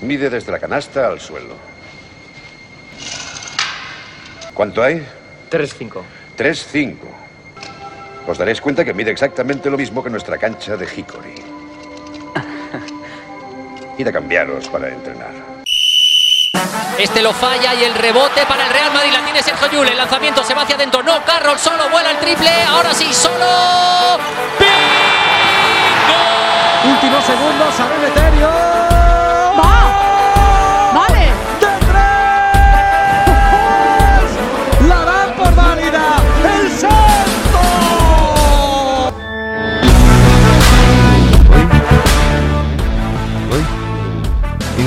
Mide desde la canasta al suelo. ¿Cuánto hay? 3-5. 3-5. Os daréis cuenta que mide exactamente lo mismo que nuestra cancha de Hickory. Id a cambiaros para entrenar. Este lo falla y el rebote para el Real Madrid. La tiene Sergio Llull. El lanzamiento se va hacia adentro. No, Carroll solo vuela el triple. Ahora sí, solo. ¡Bingo! Últimos segundos, San Emeterio.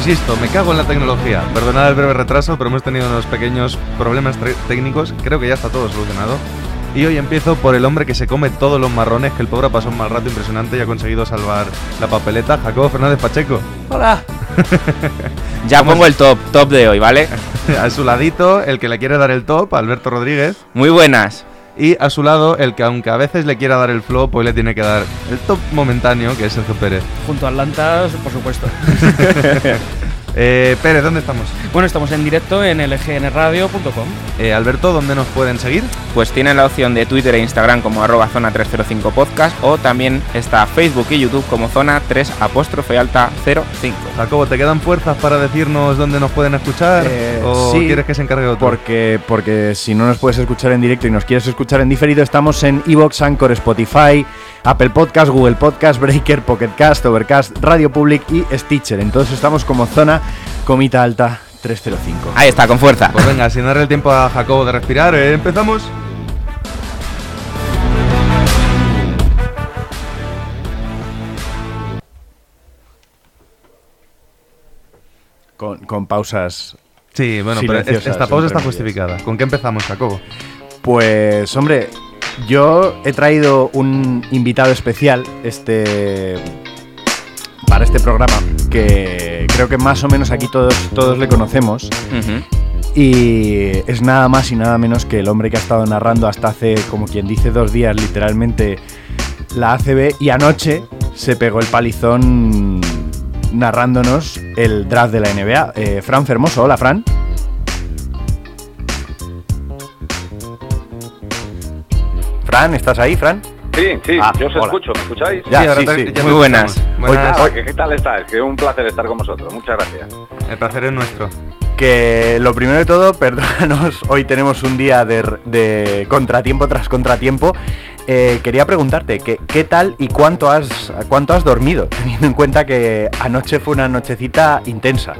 Insisto, me cago en la tecnología. Perdonad el breve retraso, pero hemos tenido unos pequeños problemas técnicos. Creo que ya está todo solucionado. Y hoy empiezo por el hombre que se come todos los marrones, que el pobre ha pasado un mal rato impresionante y ha conseguido salvar la papeleta, Jacobo Fernández Pacheco. Hola. ya pongo el top, top de hoy, ¿vale? a su ladito, el que le quiere dar el top, Alberto Rodríguez. Muy buenas. Y a su lado, el que aunque a veces le quiera dar el flop, hoy le tiene que dar el top momentáneo, que es Sergio Pérez. Junto a Atlantas, por supuesto. Eh, Pérez, ¿dónde estamos? bueno, estamos en directo en lgnradio.com. Eh, Alberto, ¿dónde nos pueden seguir? Pues tienen la opción de Twitter e Instagram como arroba zona 305 podcast o también está Facebook y YouTube como zona 3 apóstrofe alta 05. Jacobo, ¿te quedan fuerzas para decirnos dónde nos pueden escuchar? Eh, ¿O sí, quieres que se encargue otro? Porque, porque si no nos puedes escuchar en directo y nos quieres escuchar en diferido, estamos en Evox, Anchor, Spotify, Apple Podcast, Google Podcast, Breaker, Pocket Cast, Overcast, Radio Public y Stitcher. Entonces estamos como zona comita alta 305. Ahí está, con fuerza. Pues venga, sin darle el tiempo a Jacobo de respirar, eh, empezamos. Con, con pausas. Sí, bueno, pero esta pausa está justificada. ¿Con qué empezamos, Jacobo? Pues, hombre, yo he traído un invitado especial este para este programa que creo que más o menos aquí todos, todos le conocemos. Y es nada más y nada menos que el hombre que ha estado narrando hasta hace, como quien dice, dos días literalmente la ACB y anoche se pegó el palizón narrándonos el draft de la NBA. Eh, Fran Fermoso, hola Fran. Fran, ¿estás ahí, Fran? Sí, sí, Ah, yo os hola. escucho, ¿me escucháis? Ya, Sí, ahora sí, te- sí. ya Muy buenas. Buenas. Ah, ¿qué, qué tal estáis? Que un placer estar con vosotros. Muchas gracias. El placer es nuestro. Que lo primero de todo, perdónanos, hoy tenemos un día de, de contratiempo tras contratiempo. Eh, quería preguntarte, ¿qué, ¿qué tal y cuánto has, cuánto has dormido? Teniendo en cuenta que anoche fue una nochecita intensa.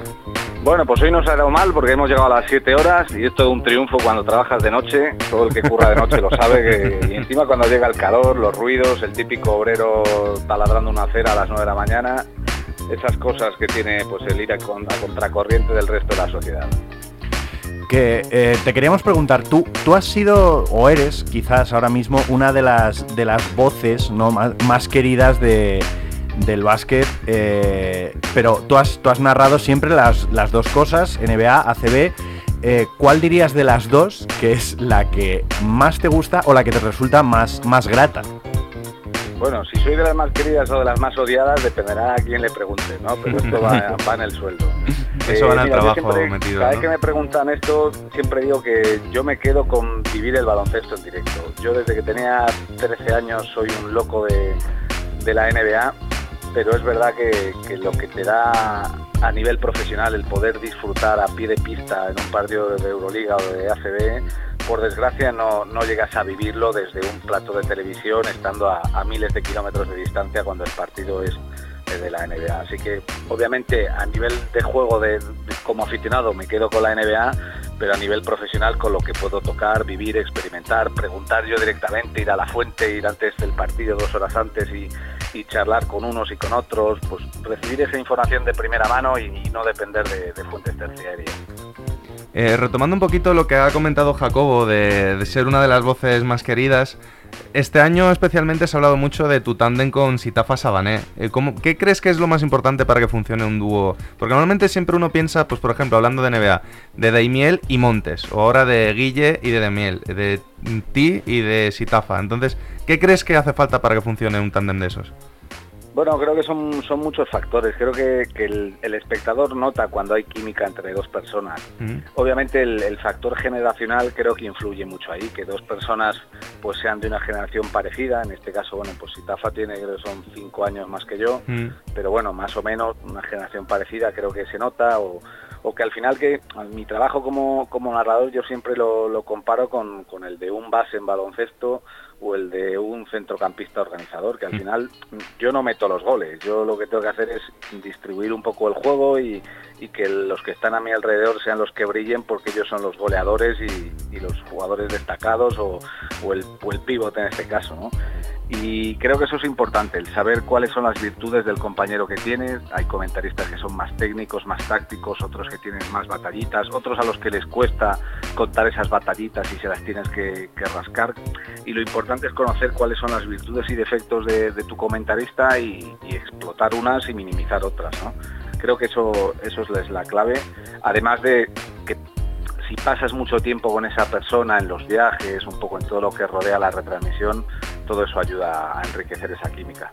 Bueno, pues hoy nos ha dado mal porque hemos llegado a las 7 horas y esto es un triunfo cuando trabajas de noche. Todo el que curra de noche lo sabe. Que, y encima cuando llega el calor, los ruidos, el típico obrero taladrando una acera a las 9 de la mañana. Esas cosas que tiene pues el ir a, con- a contracorriente del resto de la sociedad. Que eh, te queríamos preguntar, tú, tú has sido o eres quizás ahora mismo una de las de las voces ¿no? más, más queridas de, del básquet, eh, pero tú has, tú has narrado siempre las, las dos cosas, NBA, ACB. Eh, ¿Cuál dirías de las dos que es la que más te gusta o la que te resulta más, más grata? Bueno, si soy de las más queridas o de las más odiadas, dependerá a quién le pregunte, ¿no? Pero esto va, va en el sueldo. Eso va en el mira, yo trabajo siempre- metido, Cada ¿no? vez que me preguntan esto, siempre digo que yo me quedo con vivir el baloncesto en directo. Yo desde que tenía 13 años soy un loco de, de la NBA, pero es verdad que, lo que te da a nivel profesional el poder disfrutar a pie de pista en un partido de Euroliga o de ACB, por desgracia no, no llegas a vivirlo desde un plato de televisión estando a, miles de kilómetros de distancia cuando el partido es de la NBA. Así que obviamente a nivel de juego de- como aficionado me quedo con la NBA, pero a nivel profesional con lo que puedo tocar, vivir, experimentar, preguntar yo directamente, ir a la fuente, ir antes del partido dos horas antes y, y charlar con unos y con otros, pues recibir esa información de primera mano y, no depender de, de fuentes terciarias. Eh, retomando un poquito lo que ha comentado Jacobo de, ser una de las voces más queridas, este año especialmente se ha hablado mucho de tu tándem con Sitafa Sabané. Eh, ¿cómo- ¿Qué crees que es lo más importante para que funcione un dúo? Porque normalmente siempre uno piensa, pues por ejemplo, hablando de NBA, de Daimiel y Montes, o ahora de Guille y de Demiel, de ti y de Sitafa. Entonces, ¿qué crees que hace falta para que funcione un tándem de esos? Bueno, creo que son, son muchos factores. Creo que, que el, el espectador nota cuando hay química entre dos personas. Mm. Obviamente el, el factor generacional creo que influye mucho ahí, que dos personas pues sean de una generación parecida. En este caso, bueno, pues si Tafa tiene, creo que son cinco años más que yo, Mm. pero bueno, más o menos una generación parecida creo que se nota o, o que al final que mi trabajo como, como narrador yo siempre lo, lo comparo con, con el de un base en baloncesto o el de un centrocampista organizador, que al final yo no meto los goles, yo lo que tengo que hacer es distribuir un poco el juego y, y que los que están a mi alrededor sean los que brillen porque ellos son los goleadores y, y los jugadores destacados o, o el, o el pivote en este caso, ¿no? Y creo que eso es importante, el saber cuáles son las virtudes del compañero que tienes. Hay comentaristas que son más técnicos, más tácticos, otros que tienen más batallitas, otros a los que les cuesta contar esas batallitas y se las tienes que, rascar. Y lo importante es conocer cuáles son las virtudes y defectos de, de tu comentarista y, y explotar unas y minimizar otras, ¿no? Creo que eso, eso es la clave. Además de que si pasas mucho tiempo con esa persona en los viajes, un poco en todo lo que rodea la retransmisión, todo eso ayuda a enriquecer esa química.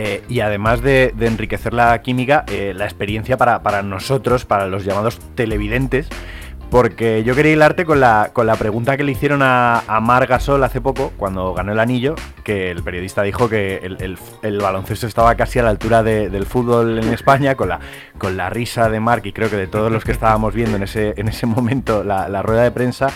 Eh, y además de, enriquecer la química, eh, la experiencia para, para nosotros, para los llamados televidentes, porque yo quería hilarte con la, con la pregunta que le hicieron a, a Mar Gasol hace poco, cuando ganó el anillo, que el periodista dijo que el, el- baloncesto estaba casi a la altura de- del fútbol en España, con la, con la risa de Marc y creo que de todos los que estábamos viendo en ese, en ese momento la rueda de prensa.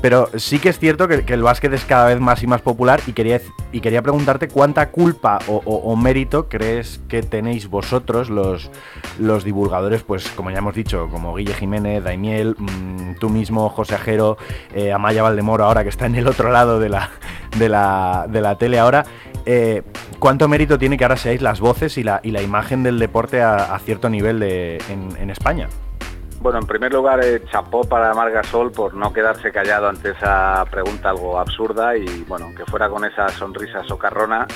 Pero sí que es cierto que, el básquet es cada vez más y más popular y quería, y quería preguntarte cuánta culpa o, mérito crees que tenéis vosotros, los, los divulgadores, pues como ya hemos dicho, como Guille Jiménez, Daimiel, mm, tú mismo, José Ajero, eh, Amaya Valdemoro, ahora que está en el otro lado de la, de la, de la tele ahora. eh, ¿Cuánto mérito tiene que ahora seáis las voces y la, y la imagen del deporte a, cierto nivel en, en España? Bueno, en primer lugar, eh, chapó para Mar Gasol por no quedarse callado ante esa pregunta algo absurda y, bueno, que fuera con esa sonrisa socarrona,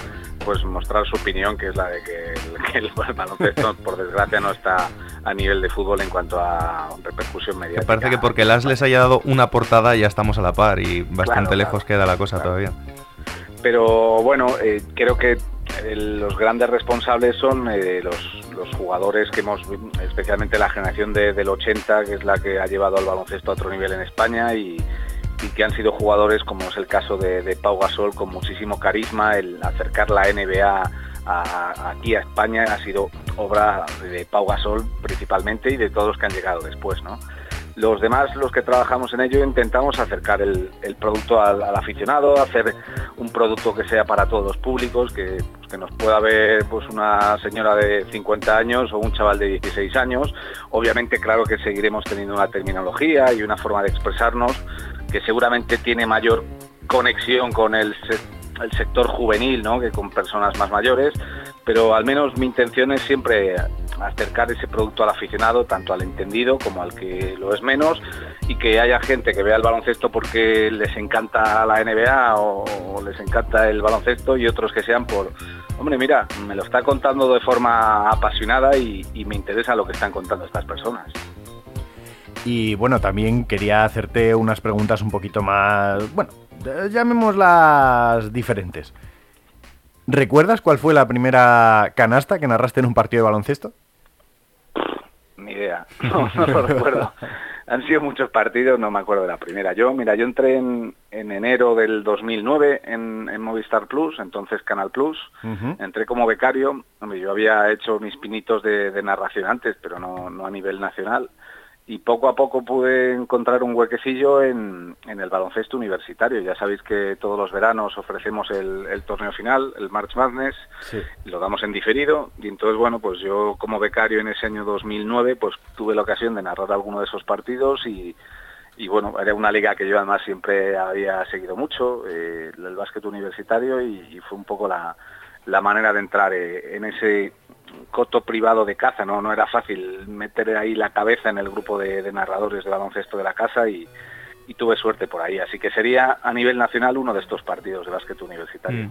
pues mostrar su opinión, que es la de que el, que el baloncesto, por desgracia, no está a nivel de fútbol en cuanto a repercusión Me mediática. parece que porque Las les haya dado una portada ya estamos a la par y bastante Claro, lejos queda la cosa claro. todavía. Pero bueno, eh, creo que eh, los grandes responsables son eh, los, jugadores que hemos, especialmente la generación de- del 80, que es la que ha llevado al baloncesto a otro nivel en España y, que han sido jugadores, como es el caso de, de Pau Gasol, con muchísimo carisma, el acercar la NBA aquí a España ha sido obra de Pau Gasol principalmente y de todos los que han llegado después, ¿no? Los demás, los que trabajamos en ello, intentamos acercar el, producto al, aficionado, hacer un producto que sea para todos los públicos, que, que nos pueda ver pues, una señora de 50 años o un chaval de 16 años. Obviamente, claro que seguiremos teniendo una terminología y una forma de expresarnos que seguramente tiene mayor conexión con el, se- el sector juvenil ¿no? que con personas más mayores, pero al menos mi intención es siempre acercar ese producto al aficionado, tanto al entendido como al que lo es menos, y que haya gente que vea el baloncesto porque les encanta la NBA o, les encanta el baloncesto y otros que sean por, hombre, mira, me lo está contando de forma apasionada y, y me interesa lo que están contando estas personas. Y bueno, también quería hacerte unas preguntas un poquito más, bueno, llamémoslas diferentes. ¿Recuerdas cuál fue la primera canasta que narraste en un partido de baloncesto? Ni idea, no, no lo recuerdo. Han sido muchos partidos, no me acuerdo de la primera. Yo, mira, yo entré en, en enero del 2009 en, en Movistar Plus, entonces Canal Plus. Entré como becario, hombre, yo había hecho mis pinitos de, de narración antes, pero no, no a nivel nacional. Y poco a poco pude encontrar un huequecillo en, en el baloncesto universitario. Ya sabéis que todos los veranos ofrecemos el, el torneo final, el March Madness, Sí. lo damos en diferido y entonces bueno pues yo como becario en ese año 2009 pues tuve la ocasión de narrar alguno de esos partidos y, y bueno era una liga que yo además siempre había seguido mucho eh, el básquet universitario y, y fue un poco la, la manera de entrar eh, en ese coto privado de caza no no era fácil meter ahí la cabeza en el grupo de, de narradores de baloncesto de la casa y, y tuve suerte por ahí así que sería a nivel nacional uno de estos partidos de básquet universitario Mm.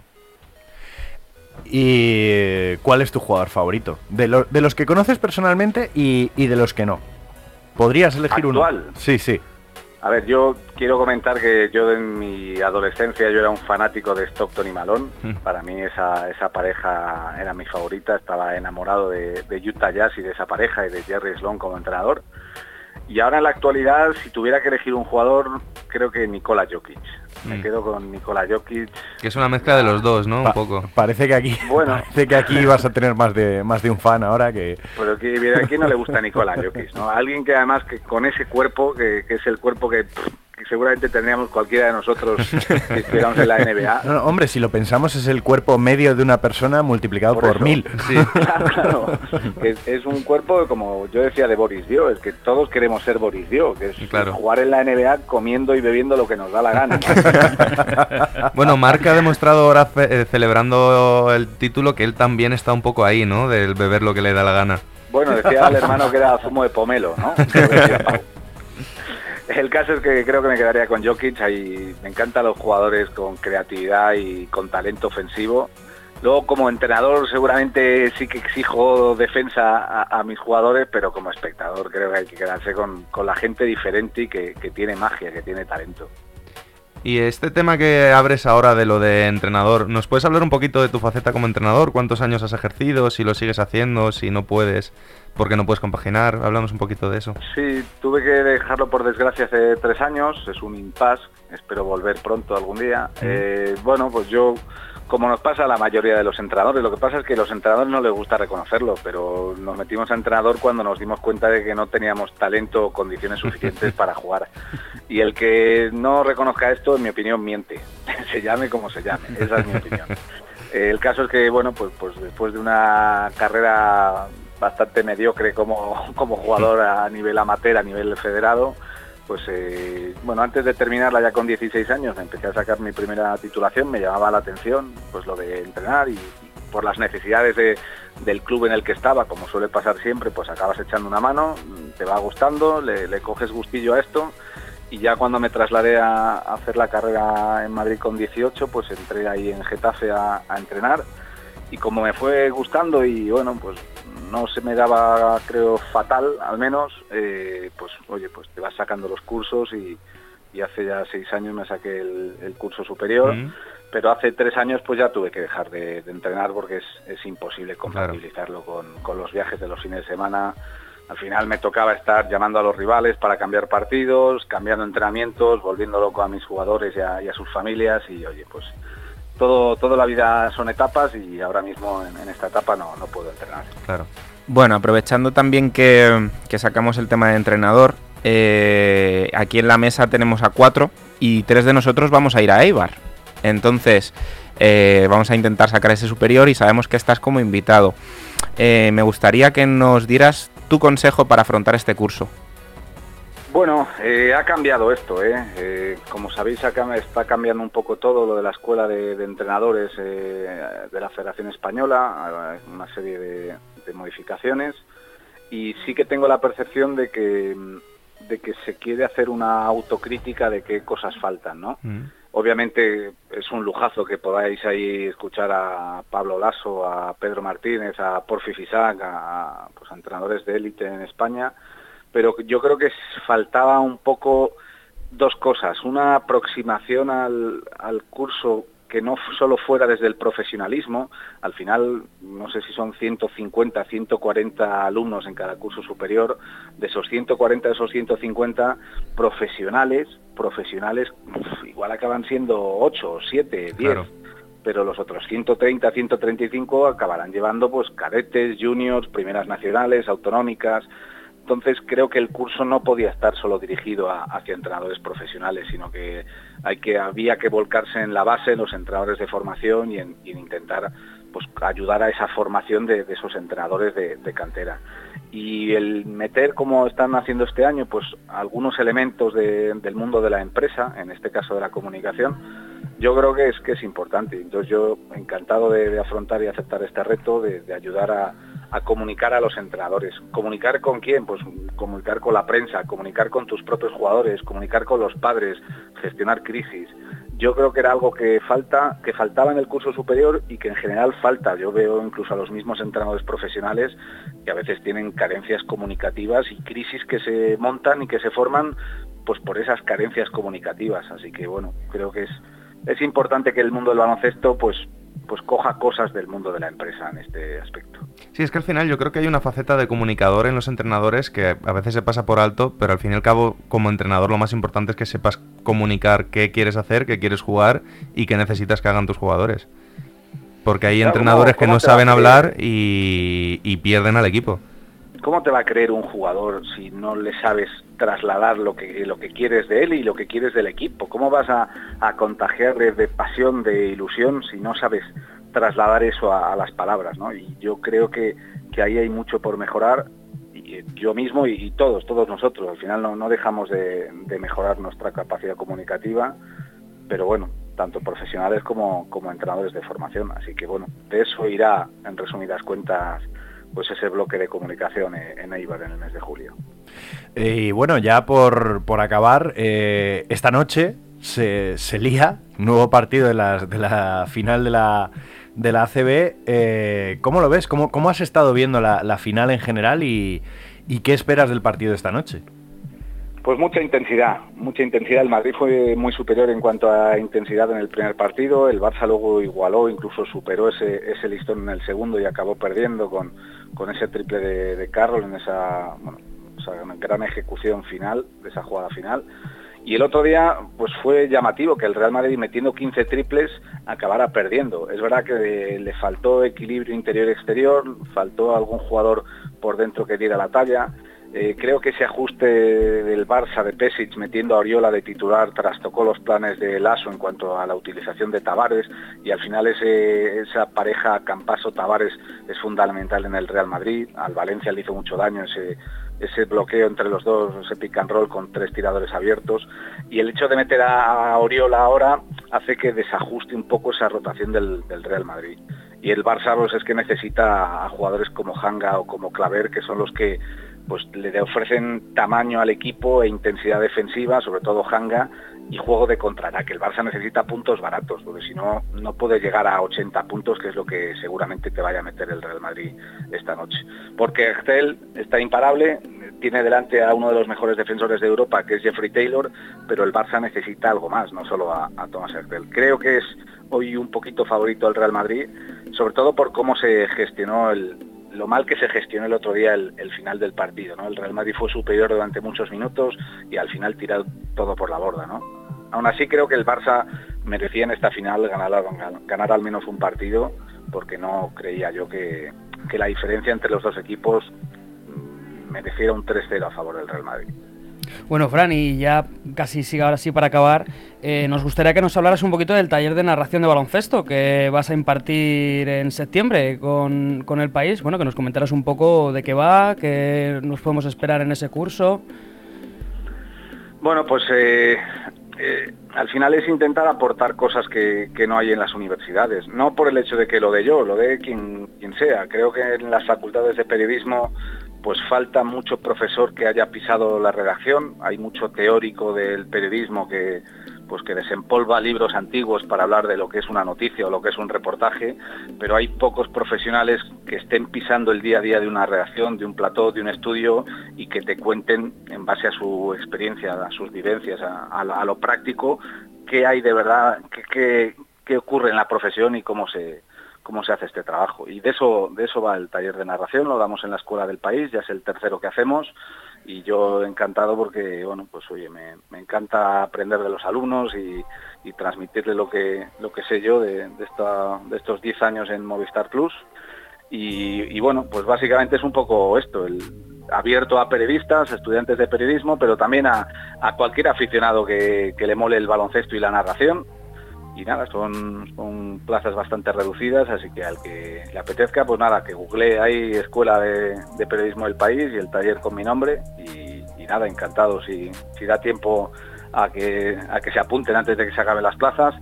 ¿Y cuál es tu jugador favorito? De, lo- de los que conoces personalmente y, y de los que no. ¿Podrías elegir ¿Actual? uno? Sí, sí. A ver, yo quiero comentar que yo en mi adolescencia yo era un fanático de Stockton y Malone. Mm. Para mí esa, esa pareja era mi favorita. Estaba enamorado de, de Utah Jazz y de esa pareja y de Jerry Sloan como entrenador. Y ahora en la actualidad, si tuviera que elegir un jugador, creo que Nikola Jokic. Me Mm. quedo con Nikola Jokic. Que es una mezcla de los dos, ¿no? Un poco. Parece que aquí, Bueno. parece que aquí vas a tener más de más de un fan ahora que. Pero que, ¿a quién no le gusta Nikola Jokic? ¿no? Alguien que además que con ese cuerpo, que, que es el cuerpo que, pff, que seguramente tendríamos cualquiera de nosotros que estuviéramos en la NBA. No, no, hombre, si lo pensamos es el cuerpo medio de una persona multiplicado por, mil. Sí. Claro, que es, es un cuerpo, como yo decía de Boris Dio, es que todos queremos ser Boris Dio, que es Claro. jugar en la NBA comiendo y bebiendo lo que nos da la gana. Bueno, Marc ha demostrado ahora eh, celebrando el título que él también está un poco ahí, ¿no? Del beber lo que le da la gana. Bueno, decía el hermano que era zumo de pomelo, ¿no? El caso es que creo que me quedaría con Jokic. Ahí me encantan los jugadores con creatividad y con talento ofensivo. Luego, como entrenador, seguramente sí que exijo defensa a, mis jugadores, pero como espectador creo que hay que quedarse con, la gente diferente y que tiene magia, que tiene talento. Y este tema que abres ahora de lo de entrenador, ¿nos puedes hablar un poquito de tu faceta como entrenador? ¿Cuántos años has ejercido? Si lo sigues haciendo, si no puedes, porque no puedes compaginar. Hablamos un poquito de eso. Sí, tuve que dejarlo por desgracia hace tres años, es un impasse, espero volver pronto algún día. Eh, bueno, pues yo, como nos pasa a la mayoría de los entrenadores, lo que pasa es que a los entrenadores no les gusta reconocerlo, pero nos metimos a entrenador cuando nos dimos cuenta de que no teníamos talento o condiciones suficientes para jugar. Y el que no reconozca esto, en mi opinión, miente. se llame como se llame, esa es mi opinión. Eh, el caso es que, bueno, pues, pues después de una carrera bastante mediocre como, como jugador a nivel amateur, a nivel federado, pues eh, bueno, antes de terminarla ya con 16 años empecé a sacar mi primera titulación, me llamaba la atención pues lo de entrenar y, por las necesidades de- del club en el que estaba, como suele pasar siempre, pues acabas echando una mano, te va gustando, le, coges gustillo a esto y ya cuando me trasladé a, hacer la carrera en Madrid con 18, pues entré ahí en Getafe a entrenar y como me fue gustando y bueno, pues no se me daba, creo, fatal al menos, eh, pues oye, pues te vas sacando los cursos y, y hace ya seis años me saqué el, el curso superior, Mm. pero hace tres años pues ya tuve que dejar de, de entrenar porque es, es imposible compatibilizarlo con, con los viajes de los fines de semana. Al final me tocaba estar llamando a los rivales para cambiar partidos, cambiando entrenamientos, volviendo loco a mis jugadores y a, y a sus familias y oye, pues todo, toda la vida son etapas y ahora mismo en, esta etapa no, no puedo entrenar. Claro. Bueno, aprovechando también que, que sacamos el tema de entrenador, eh, aquí en la mesa tenemos a cuatro y tres de nosotros vamos a ir a Eibar. Entonces, eh, vamos a intentar sacar ese superior y sabemos que estás como invitado. Eh, me gustaría que nos dieras tu consejo para afrontar este curso. Bueno, eh, ha cambiado esto, ¿eh? Eh, como sabéis, está cambiando un poco todo lo de la escuela de, de entrenadores eh, de la Federación Española, una serie de, de modificaciones, y sí que tengo la percepción de que, de que se quiere hacer una autocrítica de qué cosas faltan, ¿no? Mm. Obviamente es un lujazo que podáis ahí escuchar a Pablo Lasso, a Pedro Martínez, a Porfi Fisac, a, pues, a entrenadores de élite en España, pero yo creo que faltaba un poco dos cosas. Una aproximación al, al curso que no solo fuera desde el profesionalismo, al final no sé si son 150, 140 alumnos en cada curso superior, de esos 140, de esos 150 profesionales, profesionales uf, igual acaban siendo 8, 7, 10, Claro. pero los otros 130, 135 acabarán llevando pues cadetes, juniors, primeras nacionales, autonómicas, entonces creo que el curso no podía estar solo dirigido hacia entrenadores profesionales, sino que había que volcarse en la base, en los entrenadores de formación y en, intentar pues ayudar a esa formación de, esos entrenadores de, cantera. Y el meter, como están haciendo este año, pues algunos elementos de- del mundo de la empresa, en este caso de la comunicación, yo creo que es que es importante. Entonces yo encantado de, afrontar y aceptar este reto, de ayudar a, a comunicar a los entrenadores. ¿Comunicar con quién? Pues comunicar con la prensa, comunicar con tus propios jugadores, comunicar con los padres, gestionar crisis. Yo creo que era algo que falta, que faltaba en el curso superior y que en general falta. Yo veo incluso a los mismos entrenadores profesionales que a veces tienen carencias comunicativas y crisis que se montan y que se forman pues por esas carencias comunicativas. Así que bueno, creo que es, es importante que el mundo del baloncesto pues pues coja cosas del mundo de la empresa en este aspecto. Sí, es que al final yo creo que hay una faceta de comunicador en los entrenadores que a veces se pasa por alto, pero al fin y al cabo, como entrenador, lo más importante es que sepas comunicar qué quieres hacer, qué quieres jugar y qué necesitas que hagan tus jugadores. Porque hay Claro, entrenadores ¿cómo- que no saben hablar y, y pierden al equipo. ¿Cómo te va a creer un jugador si no le sabes trasladar lo que, lo que quieres de él y lo que quieres del equipo? ¿Cómo vas a, a de pasión, de ilusión, si no sabes trasladar eso a, las palabras? ¿no? Y yo creo que, que ahí hay mucho por mejorar, eh, yo mismo y, y todos, todos nosotros. Al final no, no dejamos de, de mejorar nuestra capacidad comunicativa, pero bueno, tanto profesionales como, como entrenadores de formación. Así que bueno, de eso irá, en resumidas cuentas, pues ese bloque de comunicación en Eibar en el mes de julio. Y bueno, ya por, por acabar, eh, esta noche se, se lía, nuevo partido de la, de la final de la, de la ACB. Eh, ¿Cómo lo ves? ¿Cómo, cómo has estado viendo la, la final en general y, y qué esperas del partido de esta noche? Pues mucha intensidad, mucha intensidad. El Madrid fue muy superior en cuanto a intensidad en el primer partido. El Barça luego igualó, incluso superó ese, ese listón en el segundo y acabó perdiendo con, con ese triple de, de Carroll en esa, esa gran ejecución final, de esa jugada final. Y el otro día pues fue llamativo que el Real Madrid metiendo 15 triples acabara perdiendo. Es verdad que le faltó equilibrio interior-exterior, faltó algún jugador por dentro que diera la talla. Eh, creo que ese ajuste del Barça de Pesic metiendo a Oriola de titular trastocó los planes de Lasso en cuanto a la utilización de Tavares y al final ese, esa pareja Campaso-Tavares es fundamental en el Real Madrid. Al Valencia le hizo mucho daño ese, bloqueo entre los dos, ese pick and roll con tres tiradores abiertos. Y el hecho de meter a Oriola ahora hace que desajuste un poco esa rotación del, del Real Madrid. Y el Barça pues, es que necesita a jugadores como Hanga o como Claver, que son los que pues le ofrecen tamaño al equipo e intensidad defensiva, sobre todo Hanga, y juego de contraataque. El Barça necesita puntos baratos, porque si no, no puede llegar a 80 puntos, que es lo que seguramente te vaya a meter el Real Madrid esta noche. Porque Hertel está imparable, tiene delante a uno de los mejores defensores de Europa, que es Jeffrey Taylor, pero el Barça necesita algo más, no solo a, a Thomas Hertel. Creo que es hoy un poquito favorito el Real Madrid, sobre todo por cómo se gestionó el, lo mal que se gestionó el otro día el, final del partido. ¿no? El Real Madrid fue superior durante muchos minutos y al final tiró todo por la borda. ¿no? Aún así creo que el Barça merecía en esta final ganar, ganar al menos un partido porque no creía yo que, que la diferencia entre los dos equipos mereciera un 3-0 a favor del Real Madrid. Bueno, Fran, y ya casi sigue ahora sí para acabar, eh, nos gustaría que nos hablaras un poquito del taller de narración de baloncesto que vas a impartir en septiembre con, con el país. Bueno, que nos comentaras un poco de qué va, qué nos podemos esperar en ese curso. Bueno, pues eh, eh, al final es intentar aportar cosas que, que, no hay en las universidades. No por el hecho de que lo de yo, lo de quien, quien sea. Creo que en las facultades de periodismo pues falta mucho profesor que haya pisado la redacción, hay mucho teórico del periodismo que pues que desempolva libros antiguos para hablar de lo que es una noticia o lo que es un reportaje, pero hay pocos profesionales que estén pisando el día a día de una redacción, de un plató, de un estudio y que te cuenten en base a su experiencia, a sus vivencias, a, lo práctico, qué hay de verdad, qué, qué ocurre en la profesión y cómo se, cómo se hace este trabajo. Y de eso, de eso va el taller de narración, lo damos en la Escuela del País, ya es el tercero que hacemos, y yo encantado porque, bueno, pues oye, me, encanta aprender de los alumnos y, y, transmitirle lo que, lo que sé yo de, esta, de estos 10 años en Movistar Plus. Y, bueno, pues básicamente es un poco esto, el, abierto a periodistas, estudiantes de periodismo, pero también a, cualquier aficionado que le mole el baloncesto y la narración y nada, son, son, plazas bastante reducidas, así que al que le apetezca, pues nada, que googlee ahí Escuela de, Periodismo del País y el taller con mi nombre y, y nada, encantado si, si da tiempo a que, a que se apunten antes de que se acaben las plazas.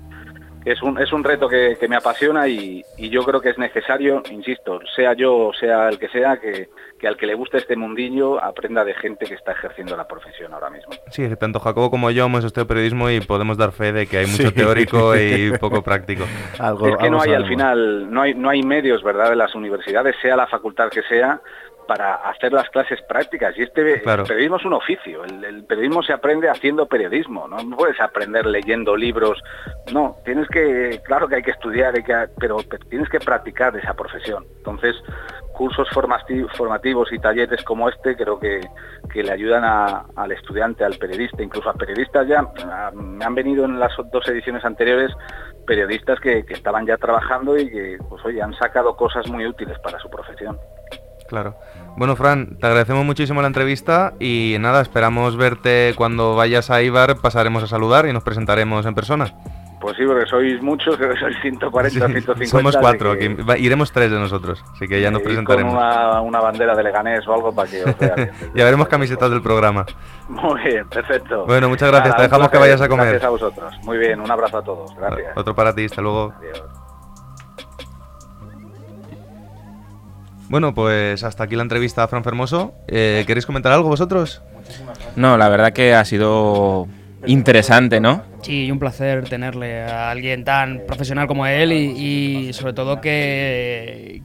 Es un, es un reto que, que me apasiona y, y, yo creo que es necesario, insisto, sea yo o sea el que sea, que, que, al que le guste este mundillo aprenda de gente que está ejerciendo la profesión ahora mismo. Sí, tanto Jacobo como yo hemos estudiado periodismo y podemos dar fe de que hay mucho sí. teórico y poco práctico. algo, es que no hay al final, no hay, no hay medios, ¿verdad?, de las universidades, sea la facultad que sea, para hacer las clases prácticas. Y este Claro. el periodismo es un oficio. El, el periodismo se aprende haciendo periodismo. ¿no? No puedes aprender leyendo libros. No, tienes que, claro que hay que estudiar, hay que, pero, tienes que practicar esa profesión. Entonces, cursos formati- formativos y talleres como este creo que, que le ayudan a- al estudiante, al periodista, incluso a periodistas ya. a- me han venido en las dos ediciones anteriores periodistas que, que estaban ya trabajando y que, pues oye, han sacado cosas muy útiles para su profesión. Claro. Bueno, Fran, te agradecemos muchísimo la entrevista y nada, esperamos verte cuando vayas a Ibar, pasaremos a saludar y nos presentaremos en persona. Pues sí, porque sois muchos, creo que sois 140, Sí, 150. somos cuatro, que-. Va- iremos tres de nosotros, así que ya nos presentaremos. Con una, una bandera de Leganés o algo para que os vea bien. Ya veremos camisetas del programa. Muy bien, perfecto. Bueno, muchas gracias, Nada, te dejamos que vayas a comer. Gracias a vosotros. Muy bien, un abrazo a todos. Gracias. Otro para ti, hasta luego. Adiós. Bueno, pues hasta aquí la entrevista a Fran Fermoso. Eh, ¿Queréis comentar algo vosotros? No, la verdad que ha sido interesante, ¿no? Sí, y un placer tenerle a alguien tan profesional como él y, y sobre todo que,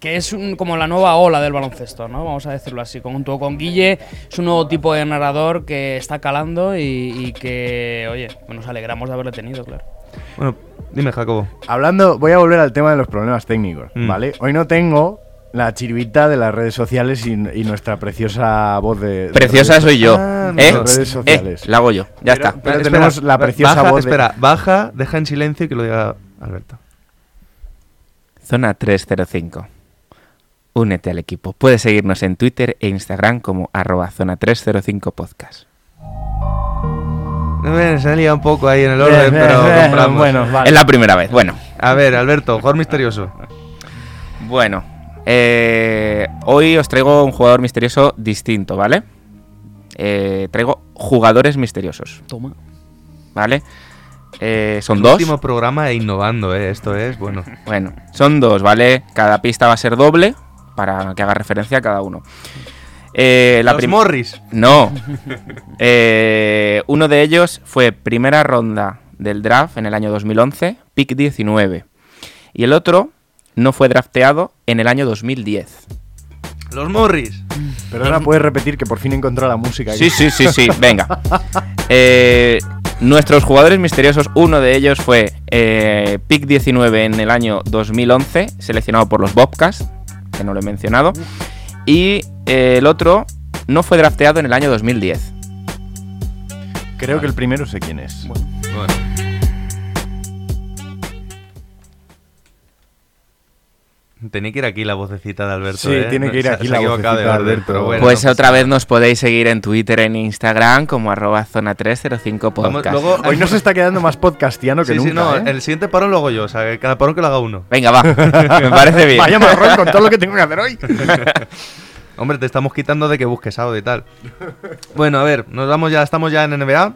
que es un- como la nueva ola del baloncesto, ¿no? Vamos a decirlo así. Junto con Guille es un nuevo tipo de narrador que está calando y, y que, oye, nos alegramos de haberle tenido, claro. Bueno, dime, Jacobo. Hablando, voy a volver al tema de los problemas técnicos, Mm. ¿vale? Hoy no tengo la chiribita de las redes sociales y, y nuestra preciosa voz de... de Preciosa redes- soy yo. Ah, ¿Eh? de redes ¿Eh? sociales. La hago yo. Ya Pero- está. pero Espera, tenemos la preciosa baja, voz de- Espera, baja, deja en silencio y que lo diga Alberto. Zona 305. Únete al equipo. Puedes seguirnos en Twitter e Instagram como arroba zona 305 podcast. Se ha liado un poco ahí en el orden, pero compramos. Bueno, vale. Es la primera vez. Bueno, A ver, Alberto, jugador misterioso. bueno. Eh, hoy os traigo un jugador misterioso distinto, ¿vale? Eh, traigo jugadores misteriosos, Toma. ¿vale? Eh, son El dos. Último programa e innovando, ¿eh? Esto es, bueno. Bueno, son dos, ¿vale? Cada pista va a ser doble para que haga referencia a cada uno. Eh, la Los Morris. No. Eh, uno de ellos fue primera ronda del draft en el año 2011, pick 19. Y el otro no fue drafteado en el año 2010. Los Morris. Pero ahora puedes repetir que por fin encontró la música. Sí, sí, sí, sí, venga. Eh, nuestros jugadores misteriosos, uno de ellos fue eh, pick 19 en el año 2011, seleccionado por los Bobcats, que no lo he mencionado. Y eh, el otro no fue drafteado en el año 2010. Creo que el primero sé quién es. Bueno. Tenía que ir aquí la vocecita de Alberto. Sí, ¿eh? tiene que ir aquí se la vocecita de Alberto. pero bueno, pues no otra vez nos podéis seguir en Twitter, en Instagram, como arroba zona 305 Vamos, podcast. luego- Hoy nos está quedando más podcastiano que Sí, nunca. sí, no, ¿eh? el siguiente parón lo hago yo, o sea, cada parón que lo haga uno. Venga, va, me parece bien. Vaya marrón con todo lo que tengo que hacer hoy. Hombre, te estamos quitando de que busques audio y tal. Bueno, a ver, nos vamos ya, estamos ya en NBA.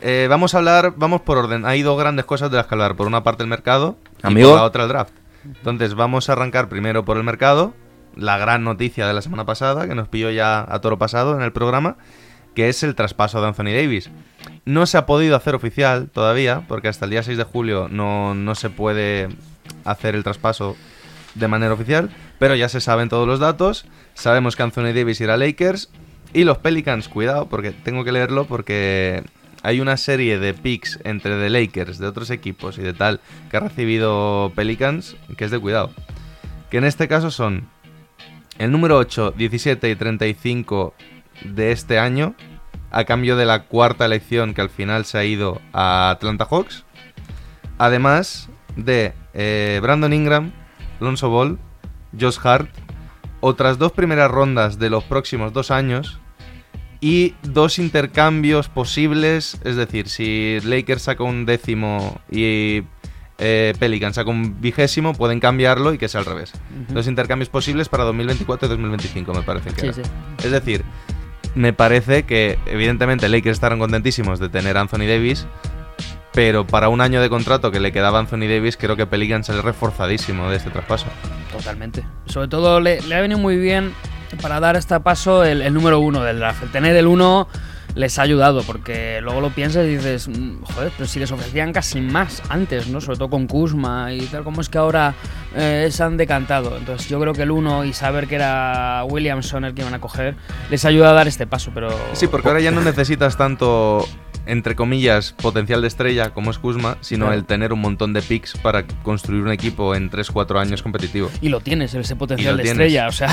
Eh, vamos a hablar, vamos por orden. Hay dos grandes cosas de las que hablar. Por una parte el mercado y Amigo. por la otra el draft. Entonces vamos a arrancar primero por el mercado. La gran noticia de la semana pasada, que nos pilló ya a toro pasado en el programa, que es el traspaso de Anthony Davis. No se ha podido hacer oficial todavía, porque hasta el día 6 de julio no, no se puede hacer el traspaso de manera oficial, pero ya se saben todos los datos. Sabemos que Anthony Davis irá a Lakers y los Pelicans, cuidado, porque tengo que leerlo porque hay una serie de picks entre The Lakers, de otros equipos y de tal que ha recibido Pelicans que es de cuidado. Que en este caso son el número 8, 17 y 35 de este año, a cambio de la cuarta elección que al final se ha ido a Atlanta Hawks. Además de eh, Brandon Ingram, Lonzo Ball, Josh Hart, otras dos primeras rondas de los próximos dos años y dos intercambios posibles, es decir, si Lakers saca un décimo y eh, Pelican saca un vigésimo, pueden cambiarlo y que sea al revés. Dos intercambios posibles para 2024 y 2025, me parece que Sí, era. sí. Es decir, me parece que evidentemente Lakers estarán contentísimos de tener a Anthony Davis, pero para un año de contrato que le quedaba a Anthony Davis, creo que Pelican sale reforzadísimo de este traspaso. Totalmente. Sobre todo le, le ha venido muy bien para dar este paso el, el número uno del draft. El tener el uno les ha ayudado, porque luego lo piensas y dices, "Mm, joder, pero si les ofrecían casi más antes, ¿no? Sobre todo con Kuzma y tal, ¿cómo es que ahora eh, se han decantado? Entonces yo creo que el uno y saber que era Williamson el que iban a coger, les ayuda a dar este paso, pero... Sí, porque ahora ya no necesitas tanto, entre comillas, potencial de estrella como es Kuzma, sino Claro. el tener un montón de picks para construir un equipo en 3-4 años competitivo. Y lo tienes, ese potencial de tienes. estrella, o sea...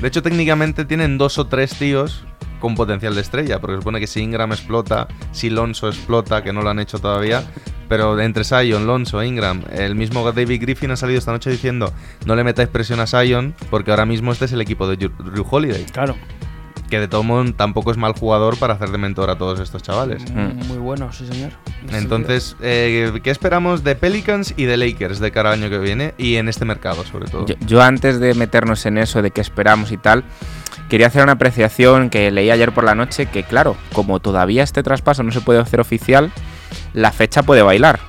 De hecho, técnicamente tienen dos o tres tíos con potencial de estrella, porque se supone que si Ingram explota, si Lonzo explota, que no lo han hecho todavía, pero entre Sion, Lonzo e Ingram, el mismo David Griffin ha salido esta noche diciendo no le metáis presión a Sion, porque ahora mismo este es el equipo de Drew Holiday, claro, que de todo modo tampoco es mal jugador para hacer de mentor a todos estos chavales. muy bueno, sí señor. Entonces, eh, ¿qué esperamos de Pelicans y de Lakers de cara al año que viene y en este mercado sobre todo? Yo, yo antes de meternos en eso, de qué esperamos y tal, quería hacer una apreciación que leí ayer por la noche, que claro, como todavía este traspaso no se puede hacer oficial, la fecha puede bailar.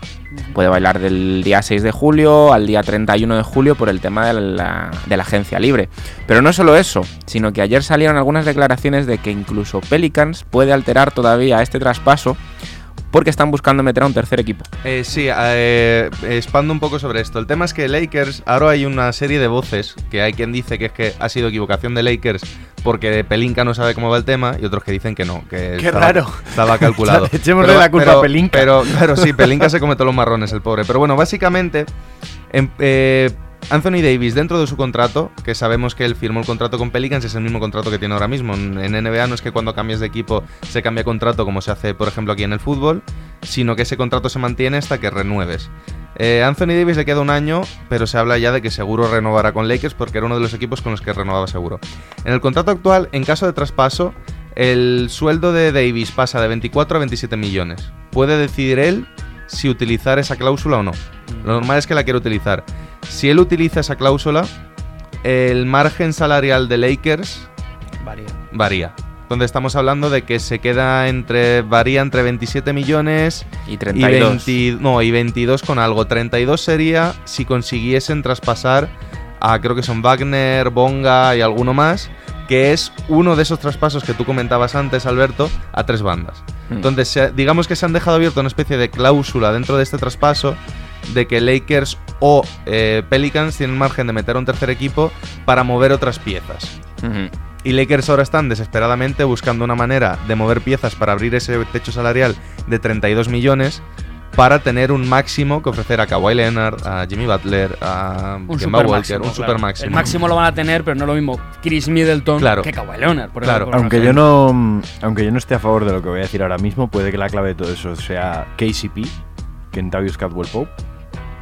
Puede bailar del día 6 de julio al día 31 de julio por el tema de la, de la agencia libre. Pero no solo eso, sino que ayer salieron algunas declaraciones de que incluso Pelicans puede alterar todavía este traspaso porque están buscando meter a un tercer equipo. Eh, sí, eh, expando un poco sobre esto. El tema es que Lakers, ahora hay una serie de voces, que hay quien dice que es que ha sido equivocación de Lakers porque Pelinka no sabe cómo va el tema y otros que dicen que no, que Qué estaba, raro. estaba calculado. Echémosle la culpa a Pelinka. Pero claro, sí, Pelinka se come todos los marrones, el pobre. Pero bueno, básicamente, em- eh, Anthony Davis, dentro de su contrato, que sabemos que él firmó el contrato con Pelicans, es el mismo contrato que tiene ahora mismo. En NBA no es que cuando cambies de equipo se cambia contrato como se hace, por ejemplo, aquí en el fútbol, sino que ese contrato se mantiene hasta que renueves. Eh, Anthony Davis le queda un año, pero se habla ya de que seguro renovará con Lakers porque era uno de los equipos con los que renovaba seguro. En el contrato actual, en caso de traspaso, el sueldo de Davis pasa de 24 a 27 millones. Puede decidir él si utilizar esa cláusula o no. Lo normal es que la quiera utilizar. Si él utiliza esa cláusula, el margen salarial de Lakers Varía. varía. Donde estamos hablando de que se queda entre. varía entre 27 millones Y y 32. 20 no, y 22 con algo. 32 sería si consiguiesen traspasar a creo que son Wagner, Bonga y alguno más, que es uno de esos traspasos que tú comentabas antes, Alberto, a tres bandas. Hmm. Entonces, digamos que se han dejado abierto una especie de cláusula dentro de este traspaso de que Lakers o eh, Pelicans tienen margen de meter a un tercer equipo para mover otras piezas. Ujú. Y Lakers ahora están desesperadamente buscando una manera de mover piezas para abrir ese techo salarial de 32 millones para tener un máximo que ofrecer a Kawhi Leonard, a Jimmy Butler, a Un Kemba Walker, máximo, un claro. super máximo. El máximo lo van a tener, pero no lo mismo Chris Middleton Claro. que Kawhi Leonard. Por Claro. ejemplo, Aunque yo no aunque yo no esté a favor de lo que voy a decir ahora mismo, puede que la clave de todo eso sea KCP, Kentavious Caldwell Pope.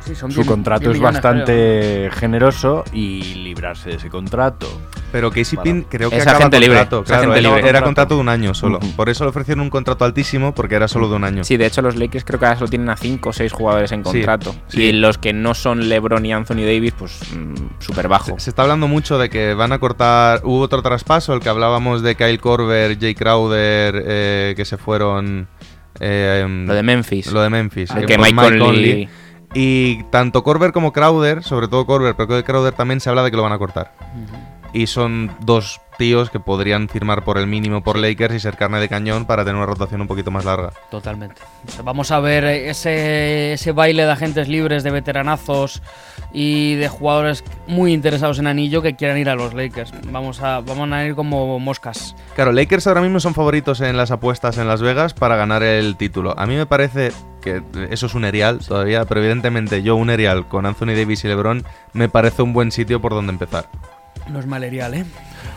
Sí, son Su 10 contrato 10 es millones, creo. bastante generoso y librarse de ese contrato. Pero Casey Pin creo que Es acaba agente contrato. es Claro, agente era, libre. era contrato de un año solo. Por eso le ofrecieron un contrato altísimo porque era solo de un año. Sí, de hecho los Lakers creo que ahora solo tienen a 5 o 6 jugadores en contrato. sí. Y los que no son LeBron y Anthony Davis, pues súper bajo. Se, se está hablando mucho de que van a cortar. Hubo otro traspaso, el que hablábamos de Kyle Korver, Jay Crowder, eh, que se fueron. eh, Lo de Memphis. Lo de Memphis. De eh, que Mike Conley- Y tanto Corber como Crowder, sobre todo Corber, pero creo que Crowder también se habla de que lo van a cortar. Y son dos tíos que podrían firmar por el mínimo por Lakers y ser carne de cañón para tener una rotación un poquito más larga. Totalmente. Vamos a ver ese, ese baile de agentes libres, de veteranazos y de jugadores muy interesados en anillo que quieran ir a los Lakers. Vamos a, vamos a ir como moscas. Claro, Lakers ahora mismo son favoritos en las apuestas en Las Vegas para ganar el título. A mí me parece que eso es un erial todavía, pero evidentemente yo un erial con Anthony Davis y LeBron me parece un buen sitio por donde empezar. No es malerial, ¿eh?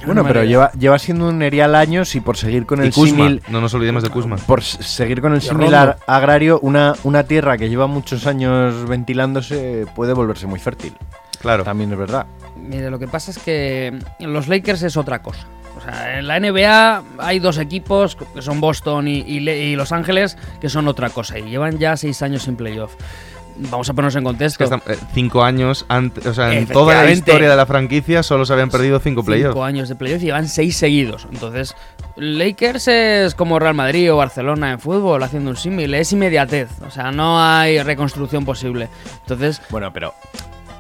No Bueno, pero lleva, lleva siendo un erial años y por seguir con Y el símil no nos olvidemos de Kuzma. por seguir con el Y símil Rondo. ar- agrario, una, una tierra que lleva muchos años ventilándose puede volverse muy fértil. Claro. También es verdad. Mire, lo que pasa es que los Lakers es otra cosa. O sea, en la NBA hay dos equipos que son Boston y, y Los Ángeles que son otra cosa y llevan ya seis años sin playoff. Vamos a ponernos en Es contexto. que están, eh, cinco años antes, o sea, en toda la historia de la franquicia solo se habían perdido cinco playoffs. Cinco años de playoff y llevan seis seguidos. Entonces, Lakers es como Real Madrid o Barcelona en fútbol, haciendo un símil. Es inmediatez. O sea, no hay reconstrucción posible. Entonces, Bueno, pero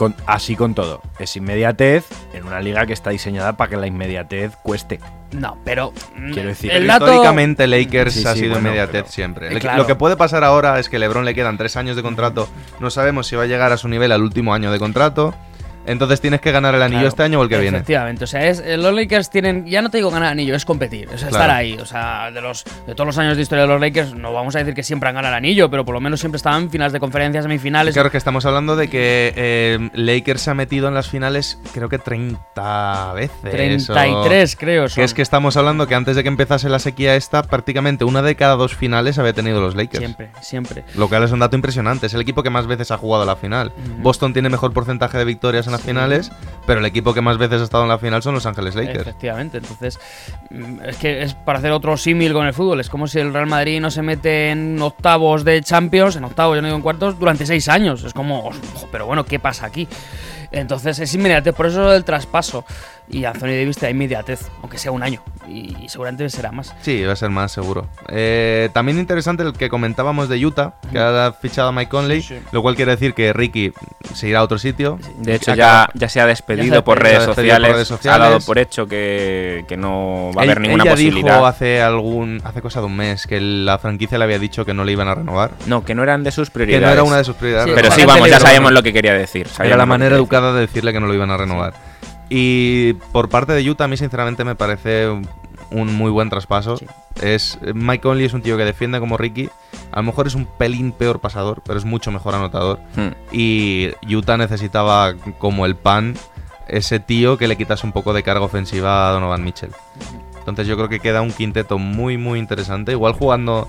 con, así con todo. Es inmediatez en una liga que está diseñada para que la inmediatez cueste. No, pero. mm, Quiero decir, el Pero dato. Históricamente Lakers Sí, ha sido bueno, inmediatez pero- siempre. Eh, claro. Lo que puede pasar ahora es que LeBron le quedan tres años de contrato. No sabemos si va a llegar a su nivel al último año de contrato. Entonces tienes que ganar el anillo Claro, este año o el que viene. Efectivamente, o sea, es, eh, los Lakers tienen, ya no te digo ganar anillo, es competir, es estar ahí. O sea, de los de todos los años de historia de los Lakers, no vamos a decir que siempre han ganado el anillo, pero por lo menos siempre estaban en finales de conferencia, semifinales. Claro que estamos hablando de que eh, Lakers se ha metido en las finales creo que 30 veces. o- 33, creo. Son. Que es que estamos hablando que antes de que empezase la sequía esta, prácticamente una de cada dos finales había tenido los Lakers. Siempre, siempre. Lo cual es un dato impresionante. Es el equipo que más veces ha jugado a la final. Boston tiene mejor porcentaje de victorias en pero el equipo que más veces ha estado en la final son los Ángeles Lakers. Efectivamente, entonces mm, es que es para hacer otro símil con el fútbol. Es como si el Real Madrid no se mete en octavos de Champions, en octavos, yo no digo en cuartos, durante seis años. Es como, "Ojo, pero bueno, ¿qué pasa aquí? Entonces es inmediatez, por eso el traspaso. Y Anthony Davis te da inmediatez, aunque sea un año. Y, y seguramente será más. Sí, va a ser más seguro. Eh, también interesante el que comentábamos de Utah, que ha fichado a Mike Conley, Sí, sí. lo cual quiere decir que Ricky se irá a otro sitio. De hecho, ya, ya se ha despedido, se ha por, despedido, redes se ha despedido por sociales, redes Se ha sociales. dado por hecho que, que no va a Él- haber ninguna ella posibilidad. dijo hace algún hace cosa de un mes que la franquicia le había dicho que no le iban a renovar. No, que no eran de sus Que prioridades. no era una de sus prioridades. Sí, Pero sí, vamos, ya bueno. lo que quería decir. Era sabíamos la que manera educada de decirle que no lo iban a renovar. Y por parte de Utah, a mí sinceramente me parece un muy buen traspaso. Sí. Es, Mike Conley es un tío que defiende como Ricky. A lo mejor es un pelín peor pasador, pero es mucho mejor anotador. Hmm. Y Utah necesitaba, como el pan, ese tío que le quitase un poco de carga ofensiva a Donovan Mitchell. Entonces yo creo que queda un quinteto muy, muy interesante. Igual jugando...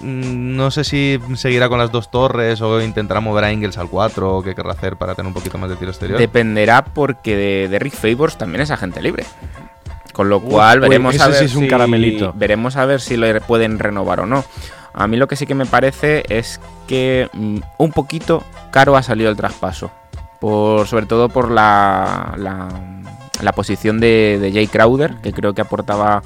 mm, No sé si seguirá con las dos torres o intentará mover a Ingles al 4 o qué querrá hacer para tener un poquito más de tiro exterior. Dependerá porque de, de Rick Favors también es agente libre. Con lo cual uy, veremos a ver sí es un si caramelito. veremos a ver si lo pueden renovar o no. A mí lo que sí que me parece es que mm, un poquito caro ha salido el traspaso. Por, sobre todo por la, la, la posición de, de Jay Crowder, que creo que aportaba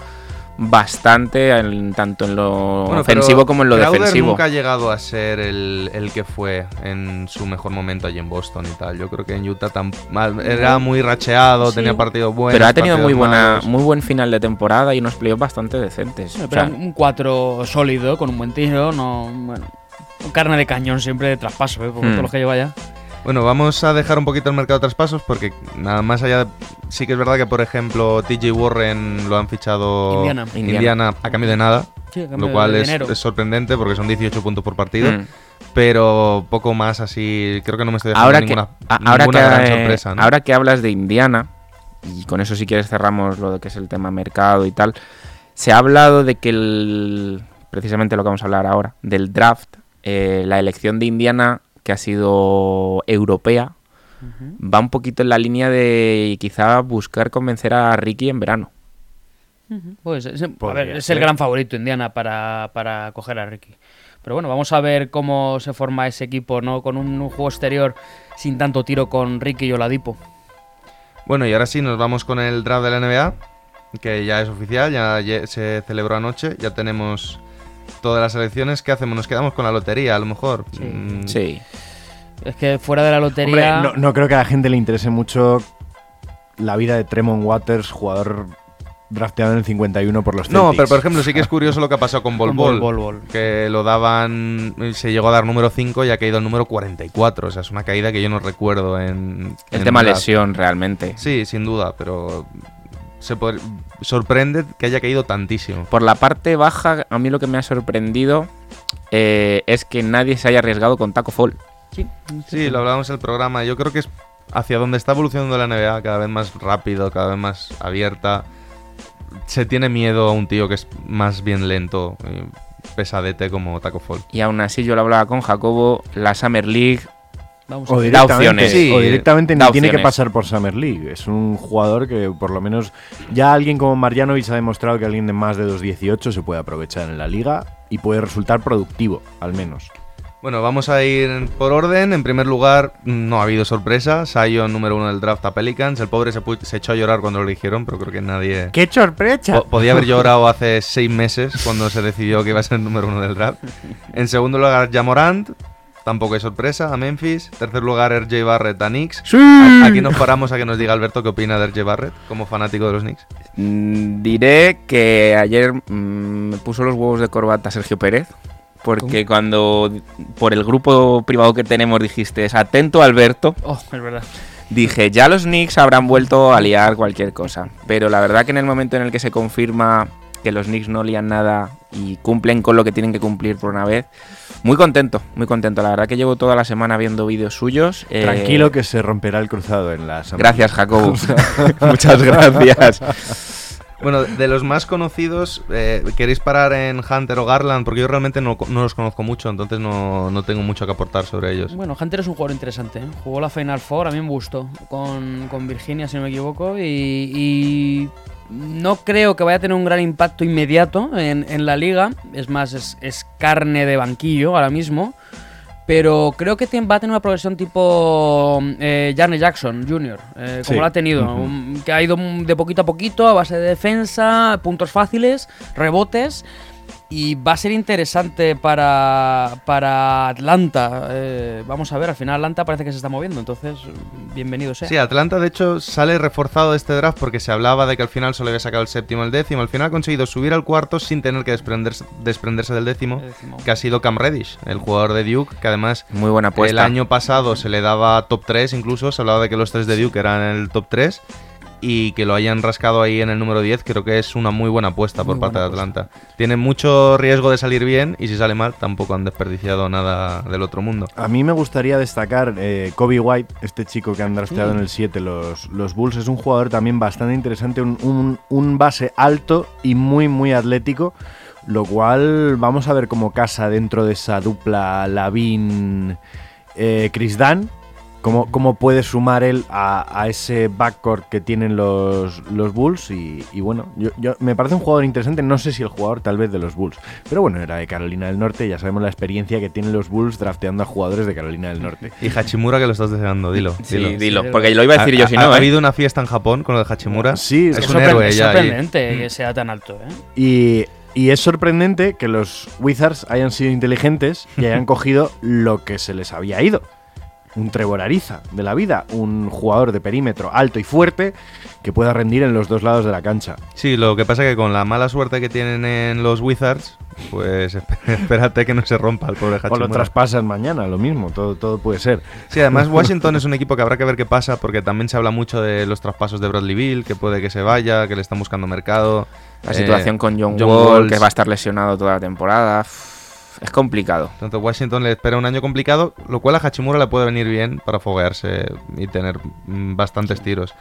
bastante en- tanto en lo Bueno, ofensivo como en lo Crowder defensivo. nunca ha llegado a ser el, el que fue en su mejor momento allí en Boston y tal. Yo creo que en Utah era muy racheado, Sí. tenía partidos buenos. pero ha tenido muy buena, malos. muy buen final de temporada y unos playoffs bastante decentes. O pero sea, un 4 sólido, con un buen tiro, no. Bueno. Carne de cañón siempre de traspaso, ¿eh? Por Hmm. todo lo que lleva ya. Bueno, vamos a dejar un poquito el mercado de traspasos porque nada más allá. Sí que es verdad que, por ejemplo, TJ Warren lo han fichado Indiana. Indiana. Indiana a cambio de nada. Sí, a cambio Lo cual de es, sorprendente porque son 18 puntos por partido. mm. Pero poco más así. Creo que no me estoy dejando ahora que, ninguna, a- ahora, ninguna que gran sorpresa. ¿no? ahora que hablas de Indiana, y con eso si quieres cerramos lo que es el tema mercado y tal, se ha hablado de que el, precisamente lo que vamos a hablar ahora, del draft, eh, la elección de Indiana, que ha sido europea, va un poquito en la línea de quizá buscar convencer a Ricky en verano. Pues es, a ver, es el gran favorito Indiana para, para coger a Ricky. Pero bueno, vamos a ver cómo se forma ese equipo, ¿no? Con un, un juego exterior sin tanto tiro con Ricky y Oladipo. Bueno, y ahora sí, nos vamos con el draft de la NBA, que ya es oficial, ya se celebró anoche, ya tenemos todas las elecciones. ¿Qué hacemos? Nos quedamos con la lotería, a lo mejor. Sí. Mm, Sí. Es que fuera de la Hombre, lotería. no, no creo que a la gente le interese mucho la vida de Tremont Waters, jugador drafteado en el 51 por los No, Celtics. pero por ejemplo, sí que es curioso lo que ha pasado con Bol Bol, Bol Bol. que lo daban, se llegó a dar número 5 y ha caído al número 44. O sea, es una caída que yo no recuerdo en. El en tema draft. lesión realmente. Sí, sin duda, pero se pod- sorprende que haya caído tantísimo. Por la parte baja, a mí lo que me ha sorprendido eh, es que nadie se haya arriesgado con Taco Fall. Sí, Sí, lo hablábamos en el programa. Yo creo que es hacia donde está evolucionando la NBA, cada vez más rápido, cada vez más abierta. Se tiene miedo a un tío que es más bien lento, y pesadete como Taco Fall. Y aún así yo lo hablaba con Jacobo, la Summer League Vamos O directamente, opciones. Sí, o directamente ni tiene que pasar por Summer League. Es un jugador que por lo menos ya alguien como Marjanovic ha demostrado que alguien de más de 2.18 se puede aprovechar en la liga y puede resultar productivo, al menos. Bueno, vamos a ir por orden. En primer lugar, no ha habido sorpresa. Sion número uno del draft a Pelicans. El pobre se, echó a llorar cuando lo eligieron, pero creo que nadie... ¡Qué sorpresa! Po- podía haber llorado hace seis meses cuando se decidió que iba a ser el número uno del draft. En segundo lugar, Jamorant. Tampoco hay sorpresa, a Memphis. Tercer lugar, RJ Barrett a Knicks. Aquí nos paramos a que nos diga Alberto qué opina de RJ Barrett como fanático de los Knicks. Mm, diré que ayer mm, me puso los huevos de corbata Sergio Pérez. Porque cuando por el grupo privado que tenemos dijiste, atento Alberto, Oh, es verdad. dije, ya los Knicks habrán vuelto a liar cualquier cosa. Pero la verdad que en el momento en el que se confirma que los Knicks no lían nada y cumplen con lo que tienen que cumplir por una vez, muy contento, muy contento. La verdad que llevo toda la semana viendo vídeos suyos. eh, Tranquilo que se romperá el cruzado en la semana. Gracias, Jacobo. Muchas gracias. Bueno, de los más conocidos, eh, ¿queréis parar en Hunter o Garland? Porque yo realmente no, no los conozco mucho, entonces no, no tengo mucho que aportar sobre ellos. Bueno, Hunter es un jugador interesante. ¿eh? Jugó la Final Four, a mí me gustó, con, con Virginia, si no me equivoco, y, y no creo que vaya a tener un gran impacto inmediato en, en la liga. Es más, es, es carne de banquillo ahora mismo. Pero creo que va a tener una progresión tipo eh, Jarney Jackson Jr., eh, como Sí. lo ha tenido, un- que ha ido de poquito a poquito a base de defensa, puntos fáciles, rebotes. Y va a ser interesante para, para Atlanta. Eh, vamos a ver, al final Atlanta parece que se está moviendo, entonces bienvenido sea. Sí, Atlanta de hecho sale reforzado de este draft porque se hablaba de que al final solo había sacado el séptimo el décimo. Al final ha conseguido subir al cuarto sin tener que desprenderse, desprenderse del décimo, décimo. que ha sido Cam Reddish, el jugador de Duke, que además Muy buena apuesta. el año pasado se le daba top 3 incluso, se hablaba de que los tres de Duke eran el top 3 y que lo hayan rascado ahí en el número 10 creo que es una muy buena apuesta por Muy parte de Atlanta. Tiene mucho riesgo de salir bien y si sale mal tampoco han desperdiciado nada del otro mundo. A mí me gustaría destacar eh, Kobe White, este chico que han drafteado en el 7 los, los Bulls. Es un jugador también bastante interesante, un, un- un base alto y muy, muy atlético. Lo cual vamos a ver cómo casa dentro de esa dupla Lavin-Chris Dan. Cómo, cómo puede sumar él a, a ese backcourt que tienen los, los Bulls. Y, y bueno, yo, yo- me parece un jugador interesante. No sé si el jugador tal vez de los Bulls. Pero bueno, era de Carolina del Norte. Ya sabemos la experiencia que tienen los Bulls drafteando a jugadores de Carolina del Norte. Y Hachimura que lo estás deseando, dilo. Sí, dilo. dilo, porque lo iba a decir yo si ha, no, ha ¿eh? habido una fiesta en Japón con lo de Hachimura. Sí, es es un héroe es sorprendente que sea tan alto. ¿eh? Y, y es sorprendente que los Wizards hayan sido inteligentes y hayan cogido lo que se les había ido. Un Trevor Ariza de la vida, un jugador de perímetro alto y fuerte que pueda rendir en los dos lados de la cancha. Sí, lo que pasa es que con la mala suerte que tienen en los Wizards, pues esp- espérate que no se rompa el pobre O lo Hachimura. traspasan mañana, lo mismo, todo, todo puede ser. Sí, además Washington es un equipo que habrá que ver qué pasa, porque también se habla mucho de los traspasos de Bradley Bill, que puede que se vaya, que le están buscando mercado. La Eh, situación con John, John Wall, Walls. que va a estar lesionado toda la temporada. Uf, Es complicado. Entonces Washington le espera un año complicado, lo cual a Hachimura le puede venir bien para foguearse y tener mm, bastantes tiros.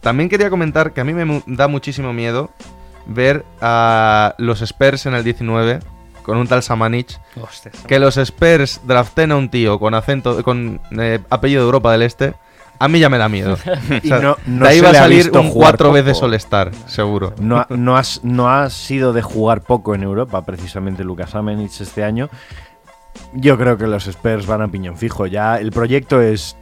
También quería comentar que a mí me da muchísimo miedo ver a los Spurs en el 19 con un tal Samanich. Hostia, Que los Spurs draften a un tío con acento, con eh, apellido de Europa del Este, a mí ya me da miedo. Y no- no de ahí se va a salir un cuatro poco. veces All-Star, seguro. No ha, no, has- no ha sido de jugar poco en Europa, precisamente Lucas Amenich este año. Yo creo que los Spurs van a piñón fijo. Ya el proyecto es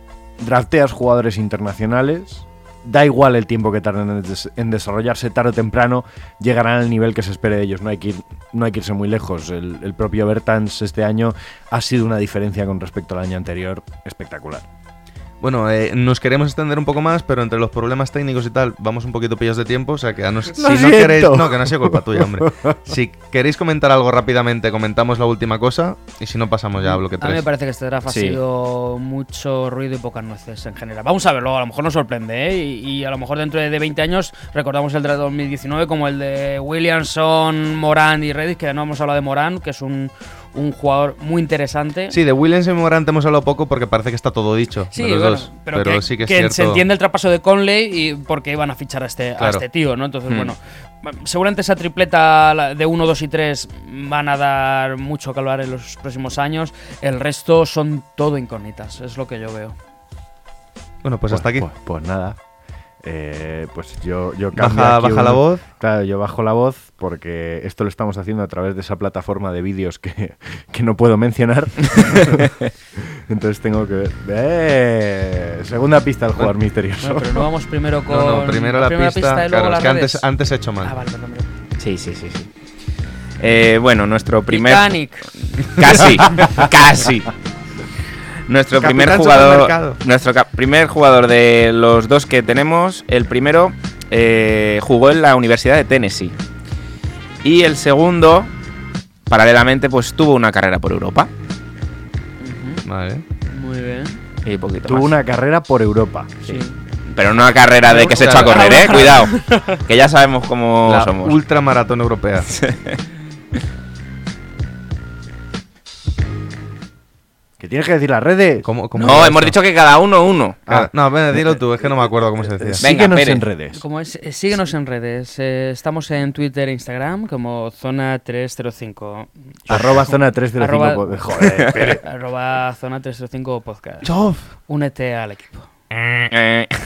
drafteas jugadores internacionales. Da igual el tiempo que tarden en, des- en desarrollarse, tarde o temprano llegarán al nivel que se espere de ellos. No hay que, ir- no hay que irse muy lejos. El, el propio Bertans este año ha sido una diferencia con respecto al año anterior espectacular. Bueno, eh, nos queremos extender un poco más, pero entre los problemas técnicos y tal, vamos un poquito pillos de tiempo, o sea que a nos, si no queréis... No, que no ha sido culpa tuya, hombre. Si queréis comentar algo rápidamente, comentamos la última cosa, y si no pasamos ya a bloque A mí me 3. parece que este draft Sí. ha sido mucho ruido y pocas nueces en general. Vamos a verlo, a lo mejor nos sorprende, ¿eh? Y, y a lo mejor dentro de, de 20 años recordamos el draft 2019 como el de Williamson, Morán y Reddish, que no hemos hablado de Morán, que es un, un jugador muy interesante. Sí, de Williams y Morant hemos hablado poco porque parece que está todo dicho Sí, de los bueno, dos. pero, Pero, que, sí que es que cierto. se entiende el traspaso de Conley y porque iban a fichar a este, a este tío, ¿no? Entonces, Hmm. bueno, seguramente esa tripleta de 1, 2 y 3 van a dar mucho que hablar en los próximos años. El resto son todo incógnitas, es lo que yo veo. Bueno, pues hasta aquí. Pues, pues nada. Eh, pues yo, yo Baja- cambio aquí baja la voz. Claro, yo bajo la voz porque esto lo estamos haciendo a través de esa plataforma de vídeos que, que no puedo mencionar. Entonces tengo que ver. ¡Eh! Segunda pista del jugador misterioso. Bueno, pero no vamos primero con. No, no, primero la, primera pista. y luego claro, es las que antes, antes he hecho mal. Ah, vale, perdón, perdón. Sí, sí, sí, sí. Eh, bueno, nuestro primer. Titanic. Casi, casi. Nuestro Capitán primer jugador, nuestro primer jugador de los dos que tenemos, el primero eh, jugó en la Universidad de Tennessee y el segundo, paralelamente, pues tuvo una carrera por Europa Vale. Muy bien. y poquito Tuvo más. una carrera por Europa. Sí. Pero no una carrera de que se echó a correr, eh, cuidado, que ya sabemos cómo La somos. ultramaratón europea. Que tienes que decir las redes. ¿Cómo, cómo No, hemos dicho que cada uno uno. Ah, no, ven, dilo tú, es que no me acuerdo cómo se decía. Venga, Síguenos Pérez. en redes. Como es, eh, síguenos en redes. eh, estamos en Twitter e Instagram como Zona 305. Arroba zona 305. Arroba- Joder, Pérez. Arroba Zona 305 Podcast. Chof. Únete al equipo. Eh,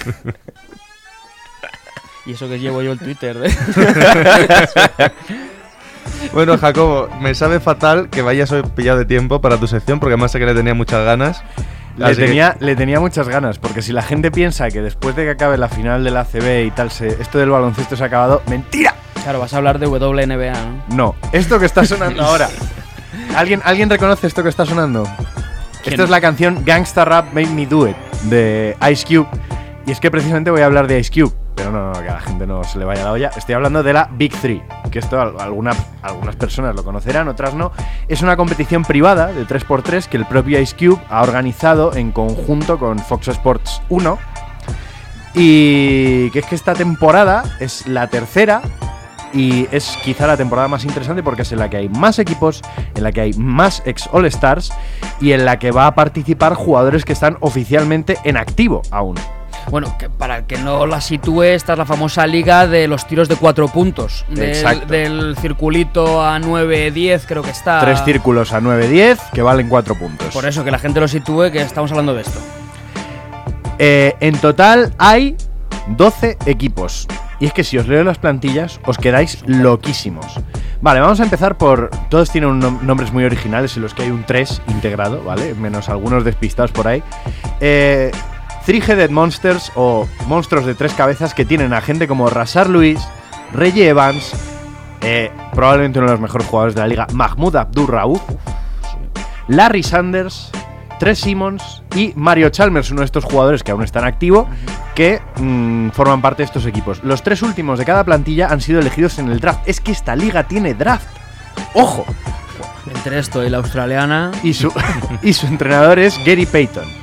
Y eso que llevo yo el Twitter. ¿eh? Bueno, Jacobo, me sabe fatal que vayas hoy pillado de tiempo para tu sección, porque además sé que le tenía muchas ganas. Le que- tenía, le tenía muchas ganas, porque si la gente piensa que después de que acabe la final del ACB y tal, se, esto del baloncesto se ha acabado, ¡mentira! claro, vas a hablar de WNBA, ¿no? No, esto que está sonando ahora. ¿Alguien, ¿Alguien reconoce esto que está sonando? Esta es la canción Gangsta Rap Made Me Do It de Ice Cube. Y es que precisamente voy a hablar de Ice Cube, pero no, no, que a la gente no se le vaya la olla. Estoy hablando de la Big Three, que esto al- alguna- algunas personas lo conocerán, otras no. Es una competición privada de 3x3 que el propio Ice Cube ha organizado en conjunto con Fox Sports 1. Y que es que esta temporada es la tercera y es quizá la temporada más interesante porque es en la que hay más equipos, en la que hay más ex All Stars y en la que va a participar jugadores que están oficialmente en activo aún. Bueno, que para el que no la sitúe, esta es la famosa liga de los tiros de cuatro puntos. Del, circulito a 9-10 creo que está. Tres círculos a 9-10 que valen 4 puntos. Por eso, que la gente lo sitúe, que estamos hablando de esto. Eh, en total hay 12 equipos. Y es que si os leo las plantillas, os quedáis loquísimos. Vale, vamos a empezar por. Todos tienen un nom- nombres muy originales en los que hay un 3 integrado, ¿vale? Menos algunos despistados por ahí. Eh, Three-Headed Monsters o monstruos de tres cabezas que tienen a gente como Rasar Luis, Reggie Evans, eh, probablemente uno de los mejores jugadores de la liga, Mahmoud Rauf, Larry Sanders, Tres Simmons y Mario Chalmers, uno de estos jugadores que aún están activos, que mm, forman parte de estos equipos. Los tres últimos de cada plantilla han sido elegidos en el draft. Es que esta liga tiene draft. ¡Ojo! Entre esto y la australiana. Y su, y su entrenador es Gary Payton.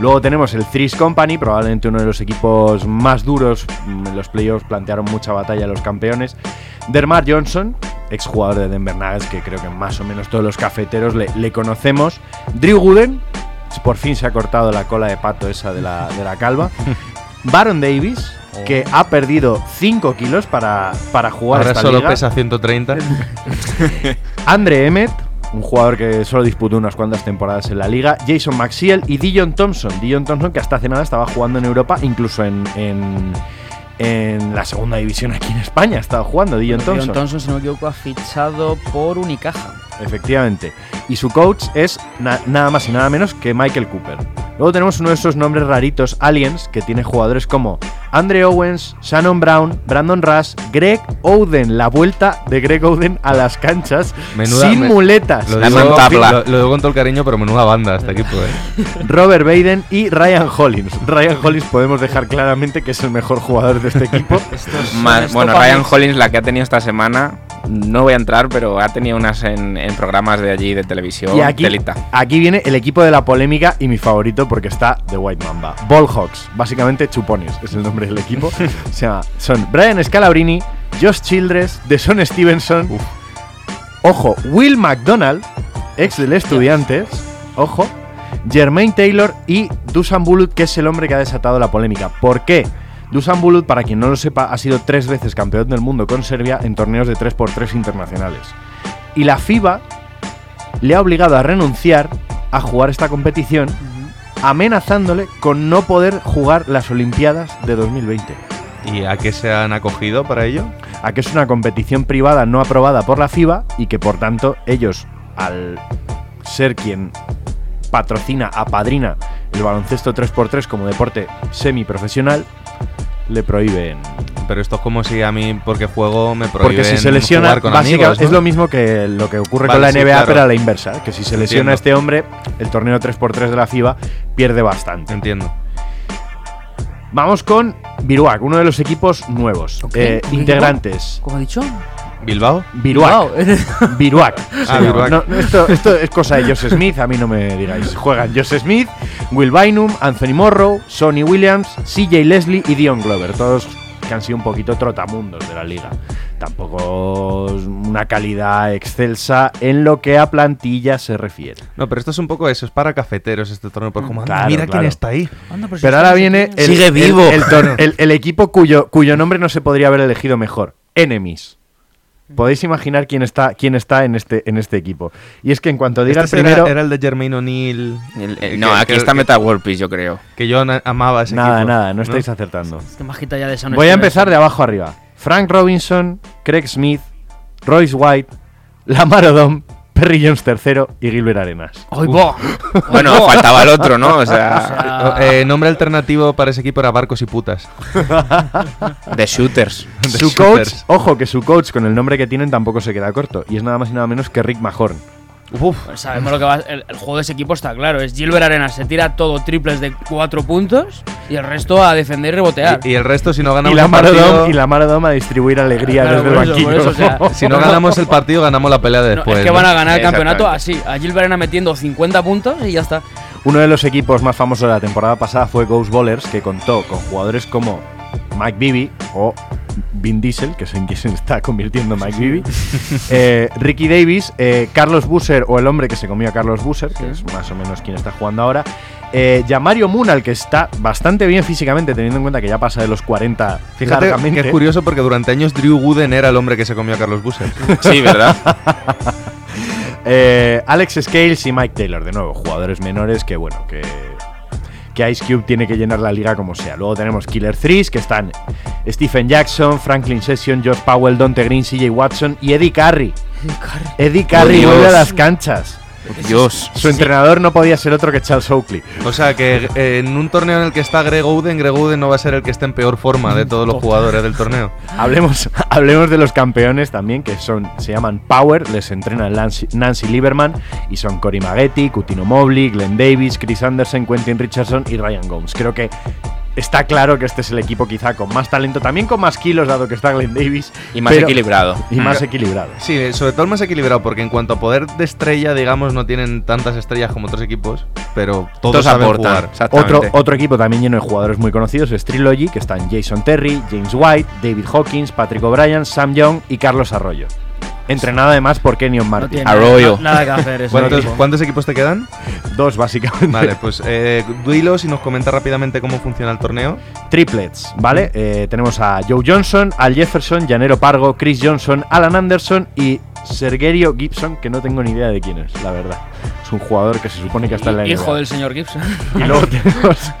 Luego tenemos el Threes Company, probablemente uno de los equipos más duros. Mm, En los playoffs plantearon mucha batalla a los campeones. Dermar Johnson, exjugador de Denver Nuggets, que creo que más o menos todos los cafeteros le, le conocemos. Drew Gooden, por fin se ha cortado la cola de pato esa de la, de la calva. Baron Davis, que ha perdido 5 kilos para, para jugar Ahora esta solo liga. pesa 130. Andre Emmett, un jugador que solo disputó unas cuantas temporadas en la liga, Jason Maxiel y Dion Thompson. Dion Thompson que hasta hace nada estaba jugando en Europa, incluso en, en, en la segunda división aquí en España estaba jugando Dion Dion Thompson. Thompson, si no me equivoco, ha fichado por Unicaja. Efectivamente. Y su coach es na- nada más y nada menos que Michael Cooper. Luego tenemos uno de esos nombres raritos, aliens, que tiene jugadores como Andre Owens, Shannon Brown, Brandon Rush, Greg Oden, la vuelta de Greg Oden a las canchas Menuda- sin me- muletas. Lo La digo, lo, lo digo con todo el cariño, pero menuda banda este equipo, eh. Robert Baden y Ryan Hollins. Ryan Hollins podemos dejar claramente que es el mejor jugador de este equipo. Bueno, Ryan. Hollins, la que ha tenido esta semana, no voy a entrar, pero ha tenido unas en, en programas de allí de televisión. y aquí, telita. aquí viene el equipo de la polémica y mi favorito porque está The White Mamba. Ball Hawks, básicamente chupones, es el nombre del equipo. Se llama- son Brian Scalabrini, Josh Childress, Deson Stevenson, ojo, Will McDonald, ex del Estudiantes, ojo, Jermaine Taylor y Dusan Bulut, que es el hombre que ha desatado la polémica. ¿Por qué? Dusan Bulut, para quien no lo sepa, ha sido tres veces campeón del mundo con Serbia en torneos de 3x3 internacionales. Y la FIBA le ha obligado a renunciar a jugar esta competición, amenazándole con no poder jugar las Olimpiadas de 2020. ¿Y a qué se han acogido para ello? A que es una competición privada no aprobada por la FIBA y que por tanto ellos, al ser quien patrocina, apadrina el baloncesto 3x3 como deporte semiprofesional, le prohíben. Pero esto es como si a mí, porque juego, me prohíben Porque si se lesiona, jugar con básicamente amigos, ¿no? es lo mismo que lo que ocurre Vale, con la sí, NBA, claro. pero a la inversa. Que si se lesiona Entiendo. este hombre, el torneo 3x3 de la FIBA pierde bastante. Entiendo. Vamos con Viruac, uno de los equipos nuevos. Eh, ¿con qué integrantes. ¿Cómo ha dicho? ¿Bilbao? Viruac. Viruac. Ah, se llama. Viruac. No, esto, esto es cosa de Josh Smith, a mí no me digáis. Juegan Josh Smith, Will Bynum, Anthony Morrow, Sonny Williams, CJ Leslie y Dion Glover. Todos que han sido un poquito trotamundos de la liga. Tampoco es una calidad excelsa en lo que a plantilla se refiere. No, pero esto es un poco eso, es para cafeteros este torneo. Por como, anda, Claro, mira claro. quién está ahí. Anda, pues Pero ahora en viene el, Sigue el- vivo. El- el equipo cuyo, cuyo nombre no se podría haber elegido mejor. Enemies. Podéis imaginar quién está, quién está en, este, en este equipo. Y es que en cuanto diga Este el era- primero. era, el de Jermaine que- el- no, aquí que- está que- Meta World Peace, yo creo. Que yo amaba ese Nada, equipo. nada, no estáis acertando. Es que majita ya de esa Voy a empezar de abajo arriba. Frank Robinson, Craig Smith, Royce White, Lamar Odom, Perry Jones III y Gilbert Arenas. ¡Ay, bo! Bueno, faltaba el otro, ¿no? O sea, Eh, nombre alternativo para ese equipo era Barcos y Putas. de shooters. De Su shooters. coach, ojo que su coach con el nombre que tienen tampoco se queda corto. Y es nada más y nada menos que Rick Mahorn. Uf, Pues sabemos lo que va. El, el juego de ese equipo está claro. Es Gilbert Arenas, se tira todo triples de 4 puntos y el resto a defender y rebotear. y, y el resto, si no Y ganamos el Lamar partido, Odom y Lamar Odom a distribuir alegría Claro, desde el banquillo. por eso, o sea, si no ganamos el partido, ganamos la pelea de No, después. es que ¿no? van a ganar el campeonato así. A Gilbert Arenas metiendo 50 puntos y ya está. Uno de los equipos más famosos de la temporada pasada fue Ghost Ballers, que contó con jugadores como Mike Bibby o Vin Diesel, que es en quien se está convirtiendo Mike Bibby, eh, Ricky Davis, eh, Carlos Busser o el hombre que se comió a Carlos Busser, que es más o menos quien está jugando ahora, eh, Yamario Munal, que está bastante bien físicamente, teniendo en cuenta que ya pasa de los 40 Fíjate largamente. que es curioso porque durante años Drew Gooden era el hombre que se comió a Carlos Busser. Sí, ¿verdad? Eh, Alex Scales y Mike Taylor, de nuevo, jugadores menores que, bueno, que, que Ice Cube tiene que llenar la liga como sea. Luego tenemos Killer Threes, que están Stephen Jackson, Franklin Session, Josh Powell, Dante Green, CJ Watson y Eddie Curry. Eddie Dios. vuelve a las canchas. Dios. Su entrenador no podía ser otro que Charles Oakley. O sea que eh, en un torneo en el que está Greg Oden, Greg Oden no va a ser el que esté en peor forma de todos los jugadores del torneo. Hablemos, hablemos de los campeones también, que son se llaman Power, les entrena Nancy, Nancy Lieberman y son Cory Maggetti, Cutino Mobley, Glenn Davis, Chris Anderson, Quentin Richardson y Ryan Gomes. Creo que está claro que este es el equipo quizá con más talento, también con más kilos, dado que está Glenn Davis. Y más pero- equilibrado. Y más equilibrado. Sí, sobre todo el más equilibrado, porque en cuanto a poder de estrella, digamos, no tienen tantas estrellas como otros equipos, pero todos, Todos saben aportan. jugar. Otro, otro equipo también lleno de jugadores muy conocidos es Trilogy, que están Jason Terry, James White, David Hawkins, Patrick O'Brien, Sam Young y Carlos Arroyo. Entrenado además por Kenyon Martin. Arroyo. na- nada que hacer. ese ¿Cuántos, equipo. cuántos equipos te quedan? Dos, básicamente. Vale, pues eh, si nos comenta rápidamente cómo funciona el torneo. triplets, ¿vale? Eh, tenemos a Joe Johnson, Al Jefferson, Janero Pargo, Chris Johnson, Alan Anderson y Sergerio Gibson, que no tengo ni idea de quién es, la verdad. Un jugador que se supone que está en la Hijo NBA. del señor Gibson. Y luego tenemos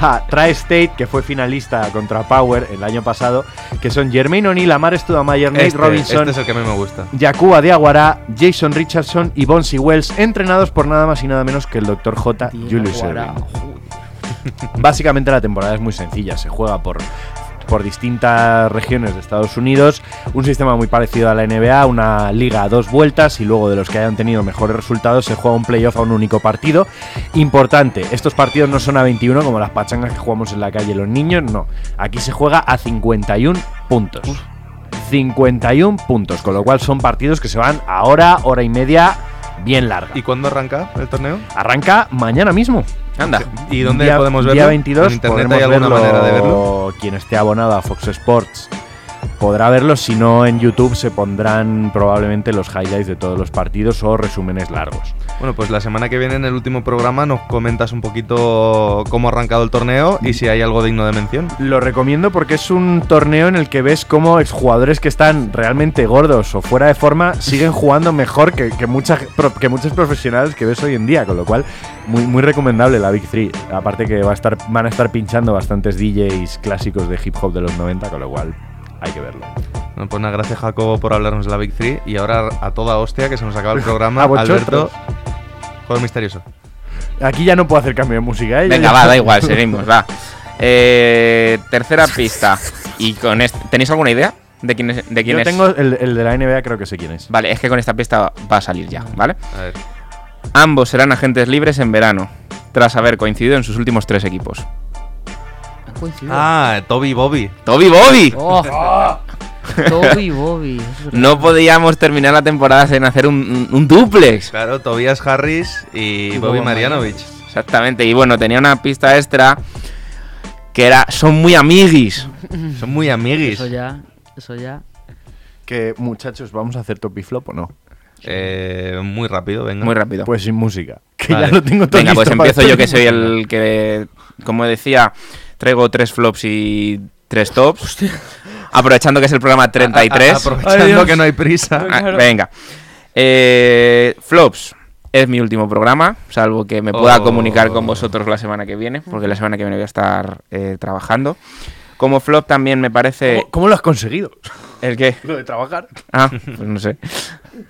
a Tri-State, que fue finalista contra Power el año pasado, que son Jermaine O'Neal, Amar Studamayer, Nate Este, Robinson, este es el que a mí me gusta. Yakuba Diaguara, Jason Richardson y Bonsi Wells, entrenados por nada más y nada menos que el Dr. J. Julius. Básicamente la temporada es muy sencilla, se juega por, por distintas regiones de Estados Unidos, un sistema muy parecido a la NBA, una liga a dos vueltas y luego de los que hayan tenido mejores resultados se juega un playoff a un único partido. Importante, estos partidos no son a 21 como las pachangas que jugamos en la calle los niños, no, aquí se juega a 51 puntos. 51 puntos, con lo cual son partidos que se van a hora, hora y media, bien larga. ¿Y cuándo arranca el torneo? Arranca mañana mismo. Anda. ¿Y dónde Día- podemos verlo? Día 22. ¿En internet hay alguna verlo- manera de verlo? Quien esté abonado a Fox Sports podrá verlo. Si no, en YouTube se pondrán probablemente los highlights de todos los partidos o resúmenes largos. Bueno, pues la semana que viene en el último programa nos comentas un poquito cómo ha arrancado el torneo y si hay algo digno de mención. Lo recomiendo porque es un torneo en el que ves cómo exjugadores que están realmente gordos o fuera de forma siguen jugando mejor que, que, mucha- que muchos profesionales que ves hoy en día, con lo cual muy, muy recomendable la Big 3. Aparte que va a estar, van a estar pinchando bastantes DJs clásicos de hip hop de los 90, con lo cual hay que verlo. Bueno, pues nada, gracias Jacobo por hablarnos de la Big 3 y ahora a toda hostia que se nos acaba el programa. Alberto, juego misterioso. Aquí ya no puedo hacer cambio de música, ¿eh? Ya- Venga, ya- va, da igual, seguimos, va. Eh, tercera pista. Y con este, ¿Tenéis alguna idea de quién es? De quién Yo es? tengo el, el de la NBA, creo que sé quién es. Vale, es que con esta pista va a salir ya, ¿vale? A ver. Ambos serán agentes libres en verano, tras haber coincidido en sus últimos tres equipos. Coincidido. Ah, Toby Bobby. ¡Toby Bobby! Oh. Toby Bobby. es No podíamos terminar la temporada sin hacer un, duplex. Claro, Tobias Harris y, Y Bobby Boban Marjanovic. Exactamente, y bueno, tenía una pista extra que era, son muy amiguis. Son muy amiguis. Eso ya, eso ya. Que muchachos, ¿vamos a hacer top y flop o no? Eh, muy rápido, venga. Muy rápido. Pues sin música. Que Vale. ya lo tengo todo Venga, pues listo empiezo yo que soy el que, como decía, traigo tres flops y tres tops. Aprovechando que es el programa 33. A- a- aprovechando que no hay prisa. Ah, venga. Eh, flops. Es mi último programa, salvo que me pueda Oh. comunicar con vosotros la semana que viene, porque la semana que viene voy a estar eh, trabajando. Como flop también me parece... ¿Cómo, cómo lo has conseguido? ¿El qué? Lo de trabajar. Ah, pues no sé.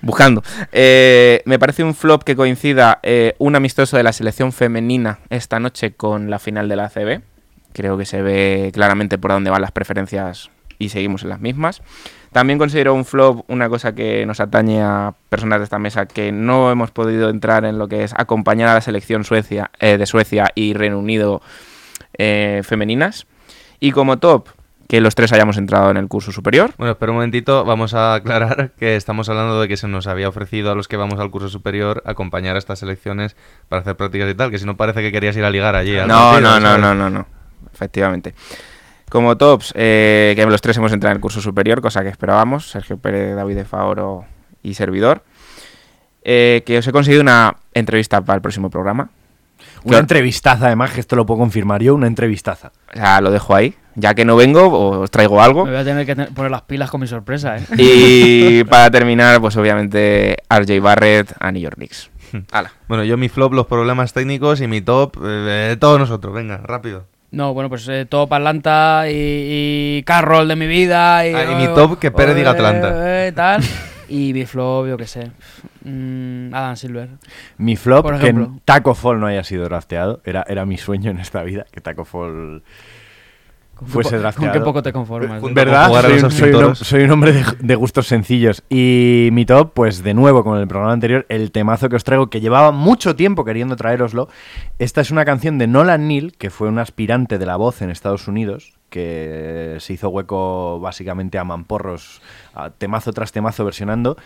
Buscando. Eh, me parece un flop que coincida eh, un amistoso de la selección femenina esta noche con la final de la ACB. Creo que se ve claramente por dónde van las preferencias y seguimos en las mismas. También considero un flop una cosa que nos atañe a personas de esta mesa que no hemos podido entrar en lo que es acompañar a la selección Suecia, eh, de Suecia y Reino Unido eh, femeninas. Y como top, que los tres hayamos entrado en el curso superior. Bueno, espera un momentito, vamos a aclarar que estamos hablando de que se nos había ofrecido a los que vamos al curso superior acompañar a estas selecciones para hacer prácticas y tal, que si no parece que querías ir a ligar allí. al No, partido, no, no, no, no, no. Efectivamente. Como tops, eh, que los tres hemos entrado en el curso superior, cosa que esperábamos, Sergio Pérez, David de Faoro y servidor. Eh, que os he conseguido una entrevista para el próximo programa. Una Claro. entrevistaza, además, que esto lo puedo confirmar yo, una entrevistaza. O sea, lo dejo ahí. Ya que no vengo, os traigo algo. Me voy a tener que poner las pilas con mi sorpresa, ¿eh? Y para terminar, pues obviamente RJ Barrett a New York Knicks. Hala. Bueno, yo mi flop, los problemas técnicos y mi top, eh, todos nosotros, venga, rápido. No, bueno, pues eh, top Atlanta y, y Carroll de mi vida. Y, Ah, y mi top, que Pérez diga Atlanta. eh, tal. Y mi flop, yo qué sé. Mm, Adam Silver. Mi flop, que. Taco Fall no haya sido drafteado. Era, era mi sueño en esta vida, que Taco Fall Con fuese drafteado. Con qué poco te conformas. ¿Verdad? jugar a Soy, los un- soy un, pintoros. soy un hombre de, de gustos sencillos. Y mi top, pues de nuevo, con el programa anterior, el temazo que os traigo, que llevaba mucho tiempo queriendo traeroslo. Esta es una canción de Nolan Neal, que fue un aspirante de la voz en Estados Unidos, que se hizo hueco básicamente a mamporros, a temazo tras temazo versionando.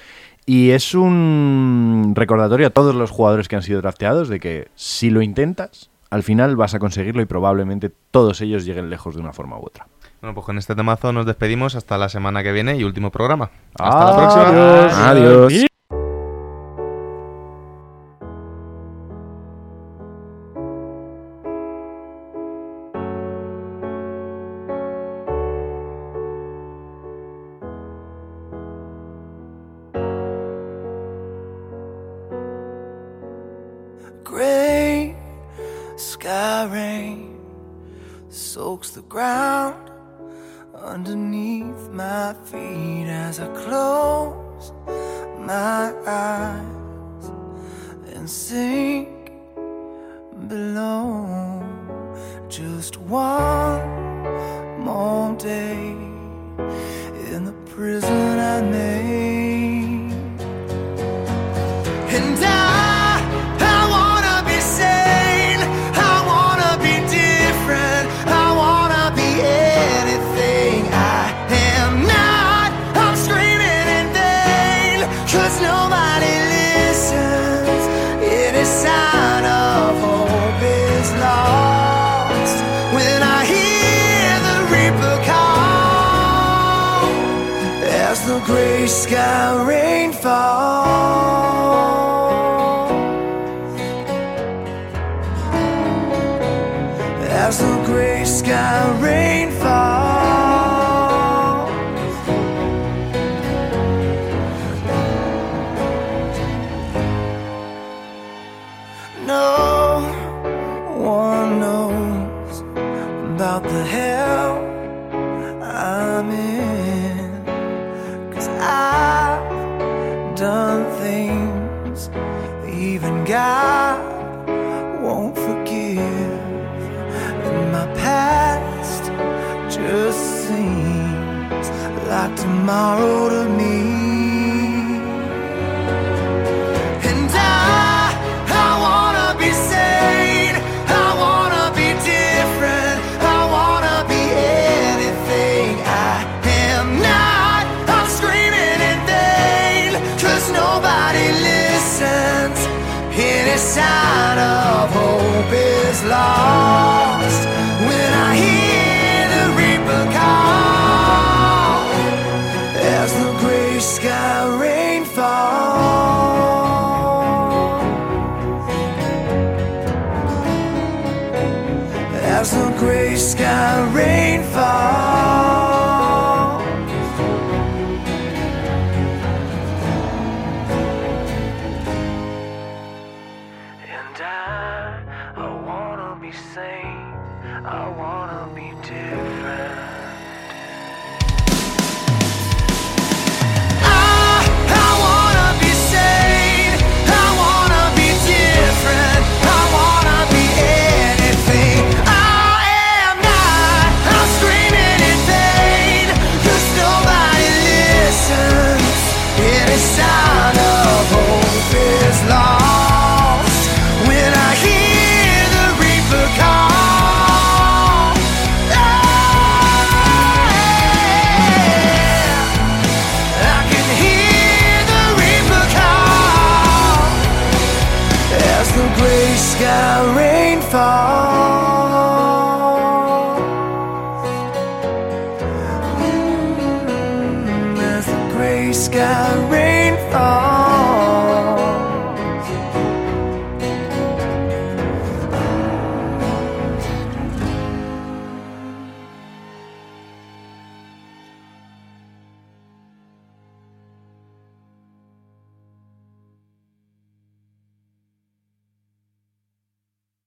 Y es un recordatorio a todos los jugadores que han sido drafteados de que si lo intentas, al final vas a conseguirlo y probablemente todos ellos lleguen lejos de una forma u otra. Bueno, pues con este temazo nos despedimos hasta la semana que viene y último programa. Hasta la próxima. Adiós. Adiós. Below. Just one more day tomorrow to me. And I, I wanna be sane. I wanna be different. I wanna be anything I am not. I'm screaming in vain, cause nobody listens. Any sign of hope is lost. sky rain